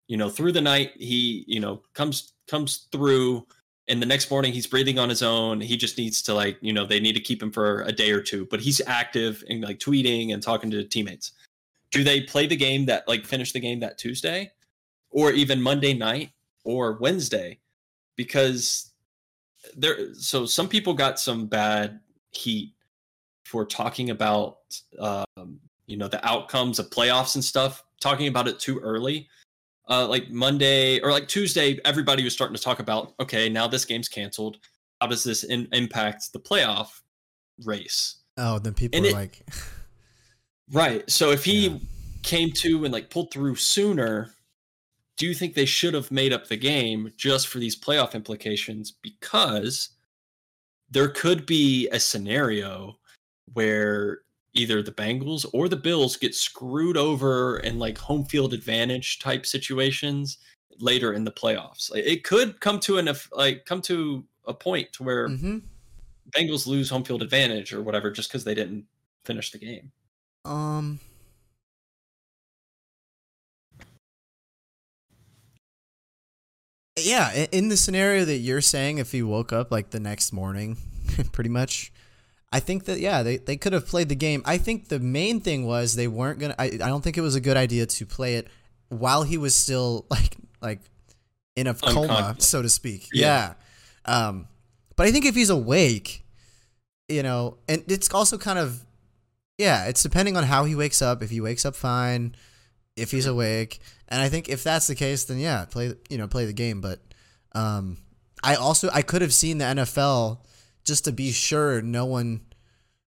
you know, through the night he, you know, comes comes through and the next morning he's breathing on his own. He just needs to like, you know, they need to keep him for a day or two, but he's active and like tweeting and talking to teammates. Do they play the game that like finish the game that Tuesday or even Monday night or Wednesday? because there so some people got some bad heat for talking about um, you know the outcomes of playoffs and stuff talking about it too early uh, like monday or like tuesday everybody was starting to talk about okay now this game's canceled how does this in- impact the playoff race
Oh, then people
And
were
it-
like,
right so if he
Yeah.
came to and like pulled through sooner do you think they should have made up the game just for these playoff implications because there could be a scenario where either the Bengals or the Bills get screwed over in like home field advantage type situations later in the playoffs. It could come to an like come to a point to where
mm-hmm.
Bengals lose home field advantage or whatever just because they didn't finish the game.
Um. Yeah, in the scenario that you're saying, if he woke up like the next morning, pretty much, I think that yeah, they, they could have played the game. I think the main thing was they weren't gonna. I, I don't think it was a good idea to play it while he was still like like in a coma, so to speak. Yeah.
Yeah.
Um, but I think if he's awake, you know, and it's also kind of yeah, it's depending on how he wakes up. If he wakes up fine, if he's awake, and I think if that's the case, then yeah, play you know play the game. But um, I also I could have seen the NFL just to be sure no one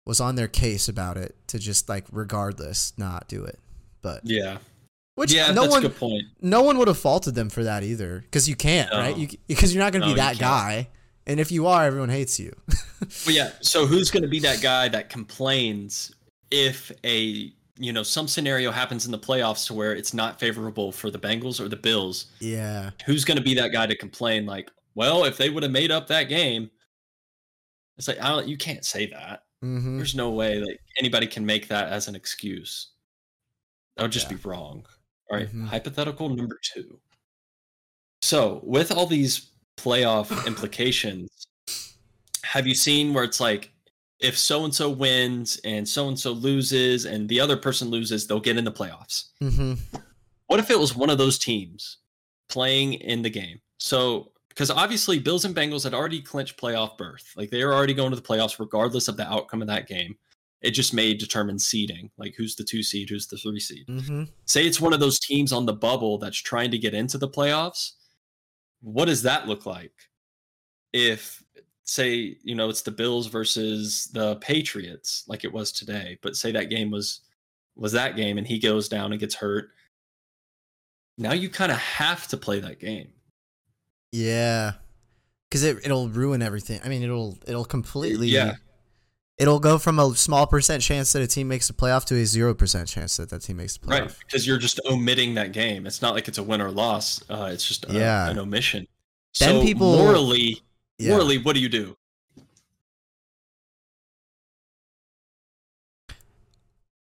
was on their case about it to just like regardless not do it. But
Yeah.
which
yeah,
no
that's
one
a good point.
no one would have faulted them for that either because you can't
No.
right because you're not going to
No,
be that guy and if you are everyone hates you
But yeah, so who's going to be that guy that complains if a you know some scenario happens in the playoffs to where it's not favorable for the Bengals or the Bills,
Yeah.
who's going to be that guy to complain? Like, well, if they would have made up that game, it's like I don't. You can't say that.
Mm-hmm.
There's no way that anybody can make that as an excuse. That would just
Yeah.
be wrong. All right,
Mhm.
hypothetical number two. So, with all these playoff implications, have you seen where it's like if so and so wins and so and so loses and the other person loses, they'll get in the playoffs?
Mm-hmm.
What if it was one of those teams playing in the game? So, because obviously Bills and Bengals had already clinched playoff berth. Like they were already going to the playoffs regardless of the outcome of that game. It just may determine seeding, like who's the two seed, who's the three seed.
Mm-hmm.
Say it's one of those teams on the bubble that's trying to get into the playoffs. What does that look like? If say, you know, it's the Bills versus the Patriots like it was today, but say that game was was that game and he goes down and gets hurt. Now you kind of have to play that game.
Yeah. Because it it'll ruin everything. I mean, it'll it'll completely.
Yeah.
It'll go from a small percent chance that a team makes the playoff to a zero percent chance that that team makes the playoff.
Right, because you're just omitting that game. It's not like it's a win or loss. Uh, it's just a,
Yeah.
an omission.
Then
so
people-
morally,
Yeah.
morally, what do you do?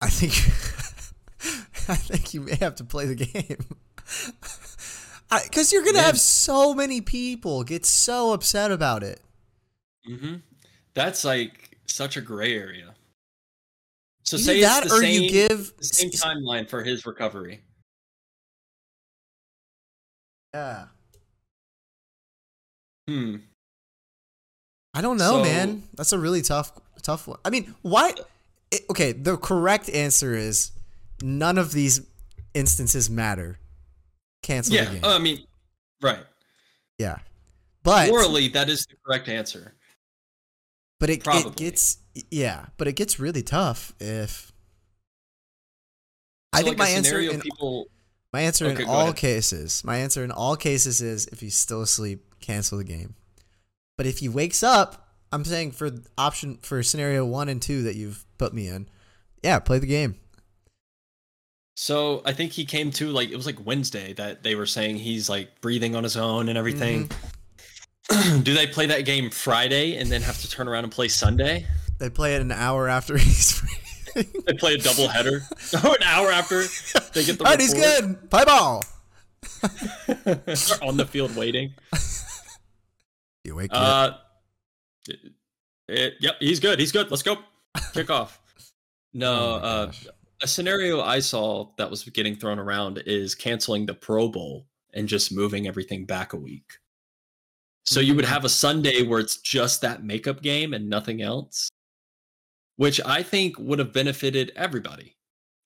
I think I think you may have to play the game. Because you're gonna
Man.
have so many people get so upset about it.
hmm That's like such a gray area. So
Either
say it's
that
the
or
same,
you give
the same timeline for his recovery.
Yeah.
Hmm.
I don't know,
So-
man. That's a really tough tough one. I mean, why it, okay, the correct answer is none of these instances matter. Cancel
Yeah,
the game.
Oh, I mean, right.
yeah. But
Morally, that is the correct answer.
but it, it gets yeah, but it gets really tough if I think
like
my answer in,
people.
my answer
Okay,
in all
ahead.
cases, my answer in all cases is if he's still asleep, cancel the game. But if he wakes up, I'm saying for option for scenario 1 and 2 that you've put me in, yeah, play the game.
So I think he came to like it was like Wednesday that they were saying he's like breathing on his own and everything.
Mm-hmm.
Do they play that game Friday and then have to turn around and play Sunday?
They play it an hour after he's free.
They play a double header. oh, an hour after they get the ball.
All right, he's good. Play ball.
They're on the field waiting.
You wake up.
Uh, it, it- yep, he's good. He's good. Let's go. Kick off. No,
Oh
uh, a scenario I saw that was getting thrown around is canceling the Pro Bowl and just moving everything back a week. So you would
Mm.
have a Sunday where it's just that makeup game and nothing else, which I think would have benefited everybody.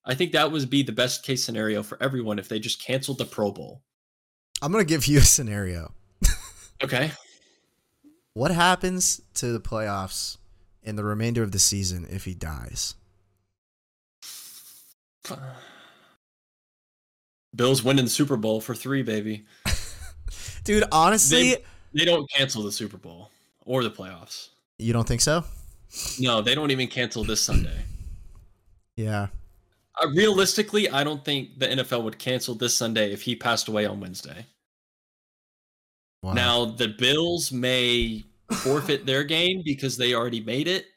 I think that would be the best case scenario for everyone if they just canceled the Pro Bowl.
I'm going to give you a scenario.
Okay.
What happens to the playoffs in the remainder of the season if he dies?
Bills winning the Super Bowl for three, baby.
Dude, honestly,
They don't cancel the Super Bowl or the playoffs.
you don't think so?
No, they don't even cancel this Sunday.
Yeah.
Uh, realistically, I don't think the NFL would cancel this Sunday if he passed away on Wednesday.
Wow.
Now, the Bills may forfeit their game because they already made it.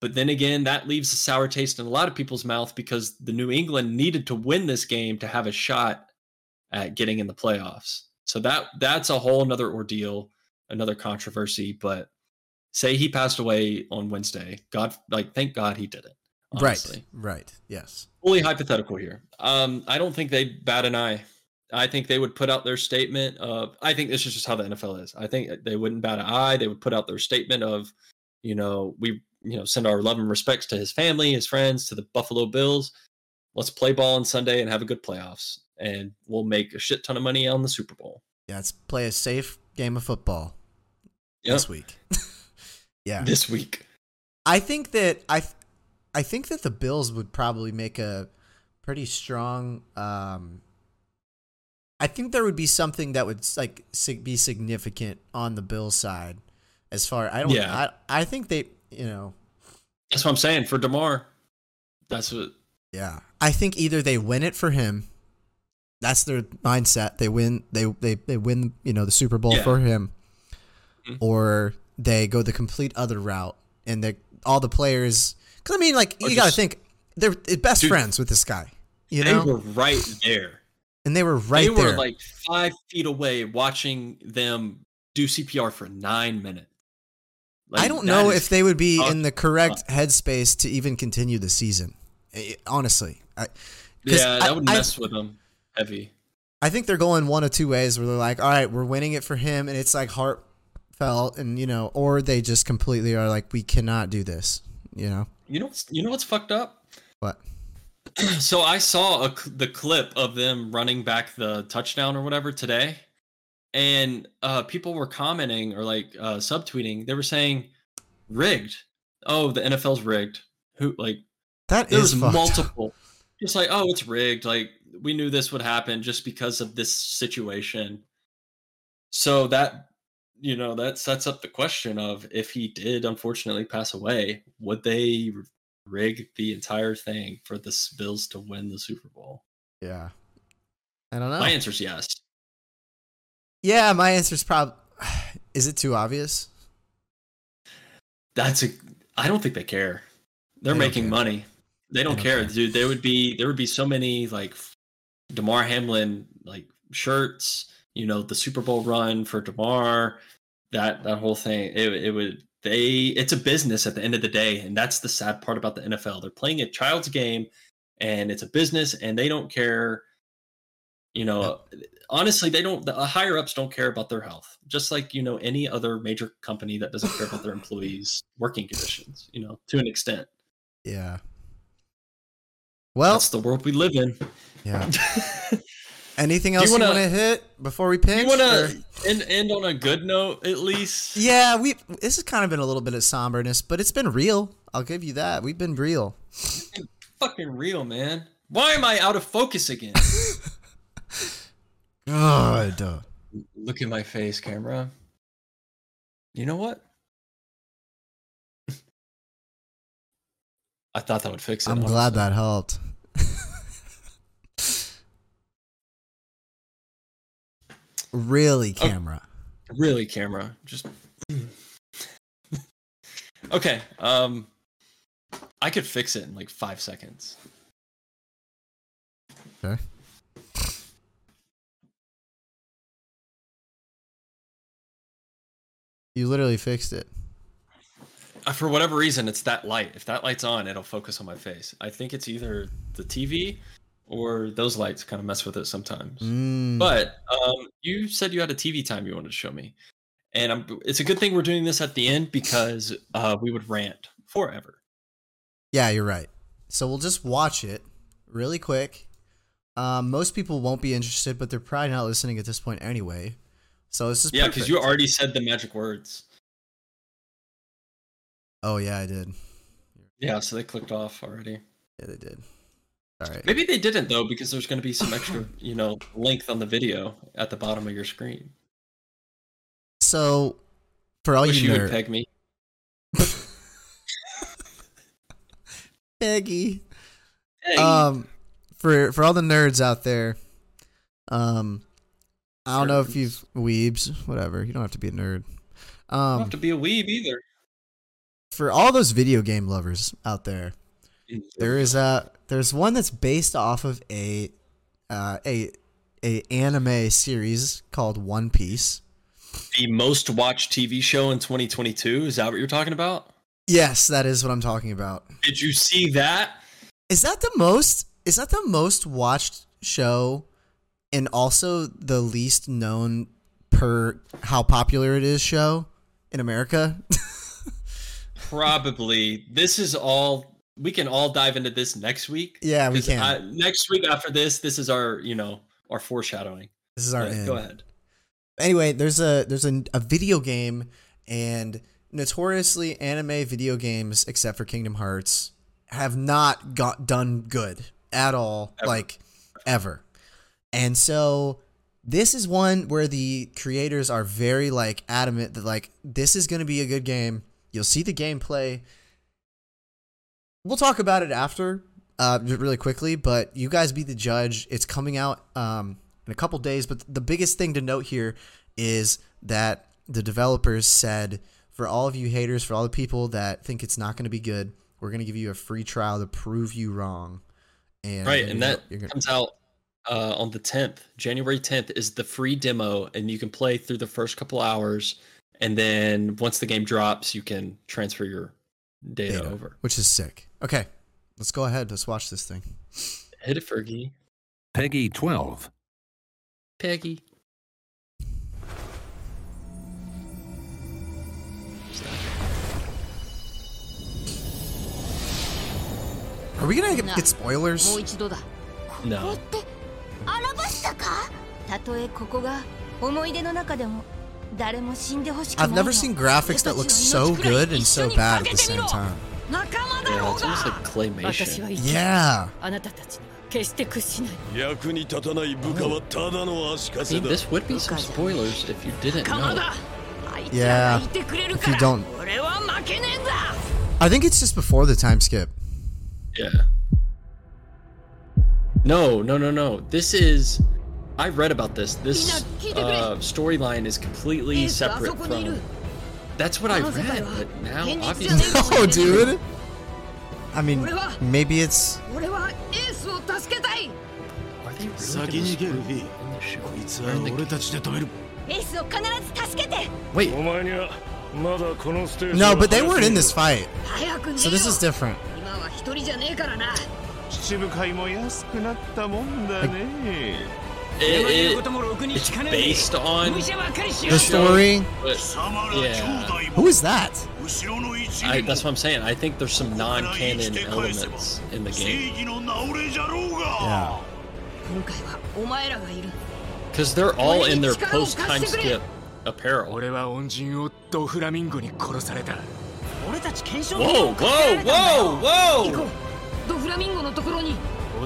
But then again, that leaves a sour taste in a lot of people's mouth because the New England needed to win this game to have a shot at getting in the playoffs. So that that's a whole another ordeal, another controversy. But say he passed away on Wednesday. God like thank God he did it. Honestly.
right. Right. Yes.
fully hypothetical here. Um, I don't think they'd bat an eye. I think they would put out their statement of. I think this is just how the NFL is. I think they wouldn't bat an eye. They would put out their statement of, you know, we, you know, send our love and respects to his family, his friends, to the Buffalo Bills. Let's play ball on Sunday and have a good playoffs, and we'll make a shit ton of money on the Super Bowl.
Yeah, let's play a safe game of football
Yep.
this week. yeah.
This week.
I think that I I think that the Bills would probably make a pretty strong um I think there would be something that would like be significant on the Bills side as far I don't
Yeah.
I I think they, you know,
That's what I'm saying for Damar. That's what
Yeah. I think either they win it for him. That's their mindset. They win they they, they win, you know, the Super Bowl
Yeah.
for him.
Mhm.
Or they go the complete other route and they all the players cuz I mean like
Or
you got to think they're best
Dude,
friends with this guy. You
they
know?
were right there.
And they were right
they were
there.
like five feet away watching them do CPR for nine minutes. Like,
I don't know if they would be
tough.
in the correct headspace to even continue the season. Honestly, I,
Yeah, that
I-
would
I-
mess with them heavy.
I think they're going one of two ways where they're like, all right, we're winning it for him, and it's like heartfelt, and you know, or they just completely are like, we cannot do this, you know?
You know, what's, you know what's fucked up?
What?
so I saw a, the clip of them running back the touchdown or whatever today, and uh, people were commenting or like uh, subtweeting. They were saying rigged. Oh, the NFL's rigged. Who like
That
there
is
was
up.
multiple. Just like oh, it's rigged. Like we knew this would happen just because of this situation. So that you know that sets up the question of if he did unfortunately pass away, would they rig the entire thing for the Bills to win the Super Bowl?
Yeah. I don't know.
My answer is yes.
yeah, my answer's probably. Is it too obvious?
That's a. I don't think they care. They're
They
making
care.
money. They don't,
don't
care,
care.
dude. There would be there would be so many like Damar Hamlin like shirts. You know, the Super Bowl run for Damar. That that whole thing. It it would. They. It's a business at the end of the day, and that's the sad part about the NFL. They're playing a child's game, and it's a business, and they don't care. You know, honestly, they don't. The uh, higher ups don't care about their health, just like you know any other major company that doesn't care about their employees' working conditions. You know, to an extent.
Yeah. Well,
That's the world we live in.
yeah. Anything
Do you
else you want
wanna-
hit before we pitch?
you want to end, end on a good note, at least?
Yeah, we. This has kind of been a little bit of somberness, but it's been real. I'll give you that. We've been real.
Fucking real, man. Why am I out of focus again?
God.
Look at my face, camera. You know what? I thought that would fix it.
I'm glad that helped. really,
Oh.
camera.
really camera just okay um i could fix it in like five seconds
Okay. You literally fixed it.
Uh, for whatever reason it's that light if that light's on it'll focus on my face i think it's either the tv or those lights kind of mess with it sometimes
Mm.
but um you said you had a tv time you wanted to show me and I'm, it's a good thing we're doing this at the end because uh we would rant forever
Yeah, you're right. So we'll just watch it really quick. Um, most people won't be interested, but they're probably not listening at this point anyway. So this is
yeah because you already said the magic words
Oh yeah, I did.
yeah so they clicked off already
Yeah, they did. All right.
Maybe they didn't though, because there's going to be some extra, you know, length on the video at the bottom of your screen.
So for all
Wish
you
you
nerds,
would peg me.
Peggy.
Hey,
Um, for for all the nerds out there, um, I don't know if you've weebs, whatever. You don't have to be a nerd.
You don't
Um,
have to be a weeb either.
for all those video game lovers out there, there is a there's one that's based off of a uh, a a anime series called One Piece.
the most watched TV show in 2022. Is that what you're talking about?
Yes, that is what I'm talking about.
Did you see that?
Is that the most? Is that the most watched show, and also the least known per how popular it is show in America?
Probably. This is all. We can all dive into this next week.
yeah, we can.
I- next week after this, this is our, you know, our foreshadowing.
this is our
Yeah,
end.
Go ahead.
Anyway, there's a there's a, a video game, and notoriously anime video games, except for Kingdom Hearts, have not got done good at all,
Ever.
like ever. And so this is one where the creators are very like adamant that like this is going to be a good game. You'll see the gameplay. We'll talk about it after, uh, really quickly, but you guys be the judge. It's coming out um, in a couple days, but the biggest thing to note here is that the developers said for all of you haters, for all the people that think it's not going to be good, we're going to give you a free trial to prove you wrong. And
right, and that
gonna-
comes out uh, on the 10th. January 10th is the free demo, and you can play through the first couple hours. And then once the game drops, you can transfer your data,
data,
over.
which is sick. Okay, let's go ahead. Let's watch this thing.
Hit it, Fergie.
Peggy 12.
Peggy.
Are we gonna get, get spoilers?
もう一度だここ
No.
ってアラバスタかたとえここが思い出の中でも誰も死んでほしくない
I've
の
never seen graphics that look so good and so bad at the same time.
仲間だ
Yeah,
ろう
it's almost
が
like
私は
claymation.
生きる
Yeah.
あなたたちには決して屈しない
役に立たない部下はただの足か
I
せ
mean,
だ
this would be some spoilers if you didn't
仲間
know.
だあいつらがいてくれるか
If you
ら
don't-
俺は負けねえんだ
I think it's just before the time skip.
Yeah. No, no, no, no. This is. I read about this. This uh, storyline is completely
エースあそ
separate
こにいる
from. That's what I
この世界
read,
は
but now
現実
obviously.
じゃねえかもしれ
No,
ない
dude. I mean, maybe it's.
Wait.
No, but they weren't in this fight. So this is different.
Like,
it, it, it's based on
the story.
But, yeah.
Who is that?
後ろの一
I,
味
that's what I'm saying. I think there's some non-canon elements in the
正
game
義の名折れじゃろうが
Yeah.
今回はお前らがいる
because they're all in their post-time skip apparel.
俺は恩人をドフラミンゴに殺された
俺たち検証
Whoa, whoa, whoa,
行こ
whoa!
うドフラミンゴのところに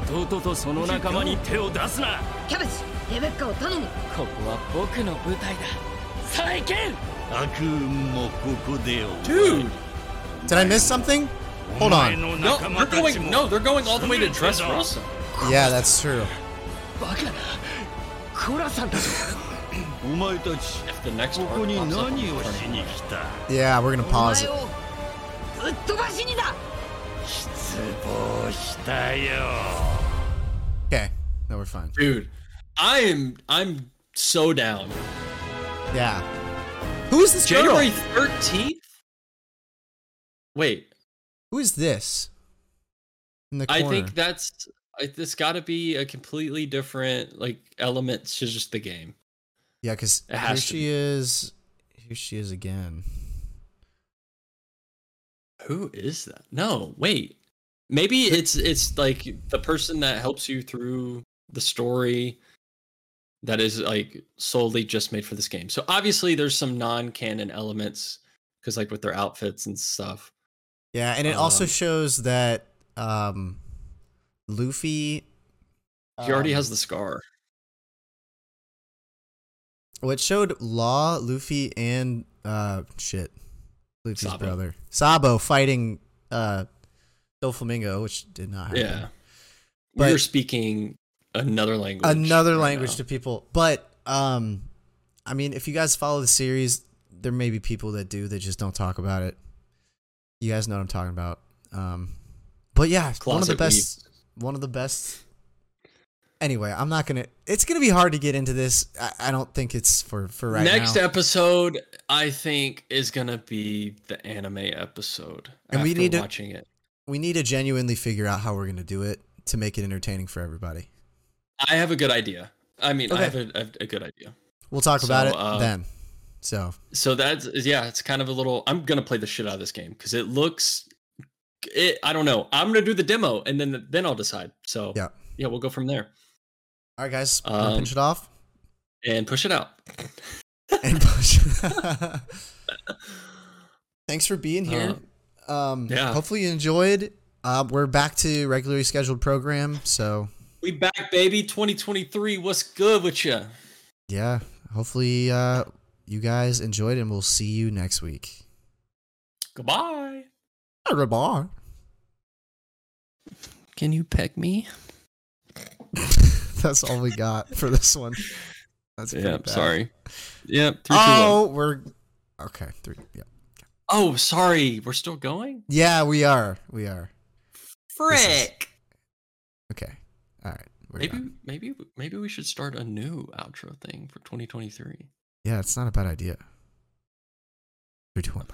弟とその仲間に手を出すな
キャベツレベッカを頼む
ここは僕の舞台ださあ行け悪運もここでよ
Dude!
Did I miss something? Hold on.
No, they're going, no, they're going all the way to Dressrosa.
Yeah, that's true.
The next part.
Yeah, we're gonna pause it. Okay, now we're fine.
Dude, I am I'm so down.
Yeah. Who is this girl?
January 13th. Wait,
Who is this? In the corner?
I think that's. I, this got to be a completely different like element to just the game.
Yeah, because here she
be.
is. Here she is again.
Who is that? No, wait. Maybe it's it's like the person that helps you through the story that is like solely just made for this game. So obviously there's some non-canon elements because like with their outfits and stuff.
Yeah, and it also
Um,
shows that um, Luffy.
He already
um,
has the scar.
Well, it showed Law, Luffy, and uh, shit, Luffy's
Sabo.
brother Sabo fighting uh, Doflamingo, which did not happen.
Yeah.
But-
We're speaking another language.
another
right
language
now.
to people. But um, I mean, if you guys follow the series, there may be people that do that just don't talk about it. You guys know what I'm talking about. Um, but yeah, one of the
Closet
best. One of the best. Anyway, I'm not gonna. It's gonna be hard to get into this. I, I don't think it's for for right
Next
now.
episode, I think, is gonna be the anime episode.
And we need to-
watching it.
we need to genuinely figure out how we're gonna do it to make it entertaining for everybody.
I have a good idea. I mean,
Okay.
I have a, I have a good idea.
We'll talk about it
uh,
then. So
So that's yeah, it's kind of a little. I'm gonna play the shit out of this game because it looks. It, I don't know. I'm gonna do the demo and then then I'll decide. So
yeah.
yeah, we'll go from there
All right, guys,
Um,
finish it off
and push it out.
and push. Thanks for being here. um,
yeah.
Hopefully you enjoyed. Uh, we're back to regularly scheduled program, so
We back, baby. 2023. What's good with you?
yeah. Hopefully uh, you guys enjoyed, and we'll see you next week.
Goodbye.
Goodbye.
Can you peck me?
That's all we got for this one. That's
Yeah,
bad.
sorry. Yep. Three, two, one.
Oh, we're okay. Three. Yeah.
Oh, sorry. We're still going.
Yeah, we are. We are.
Frick.
Okay. All right. We're
Maybe,
done.
maybe, maybe we should start a new outro thing for 2023.
Yeah, it's not a bad idea. Three, two, one.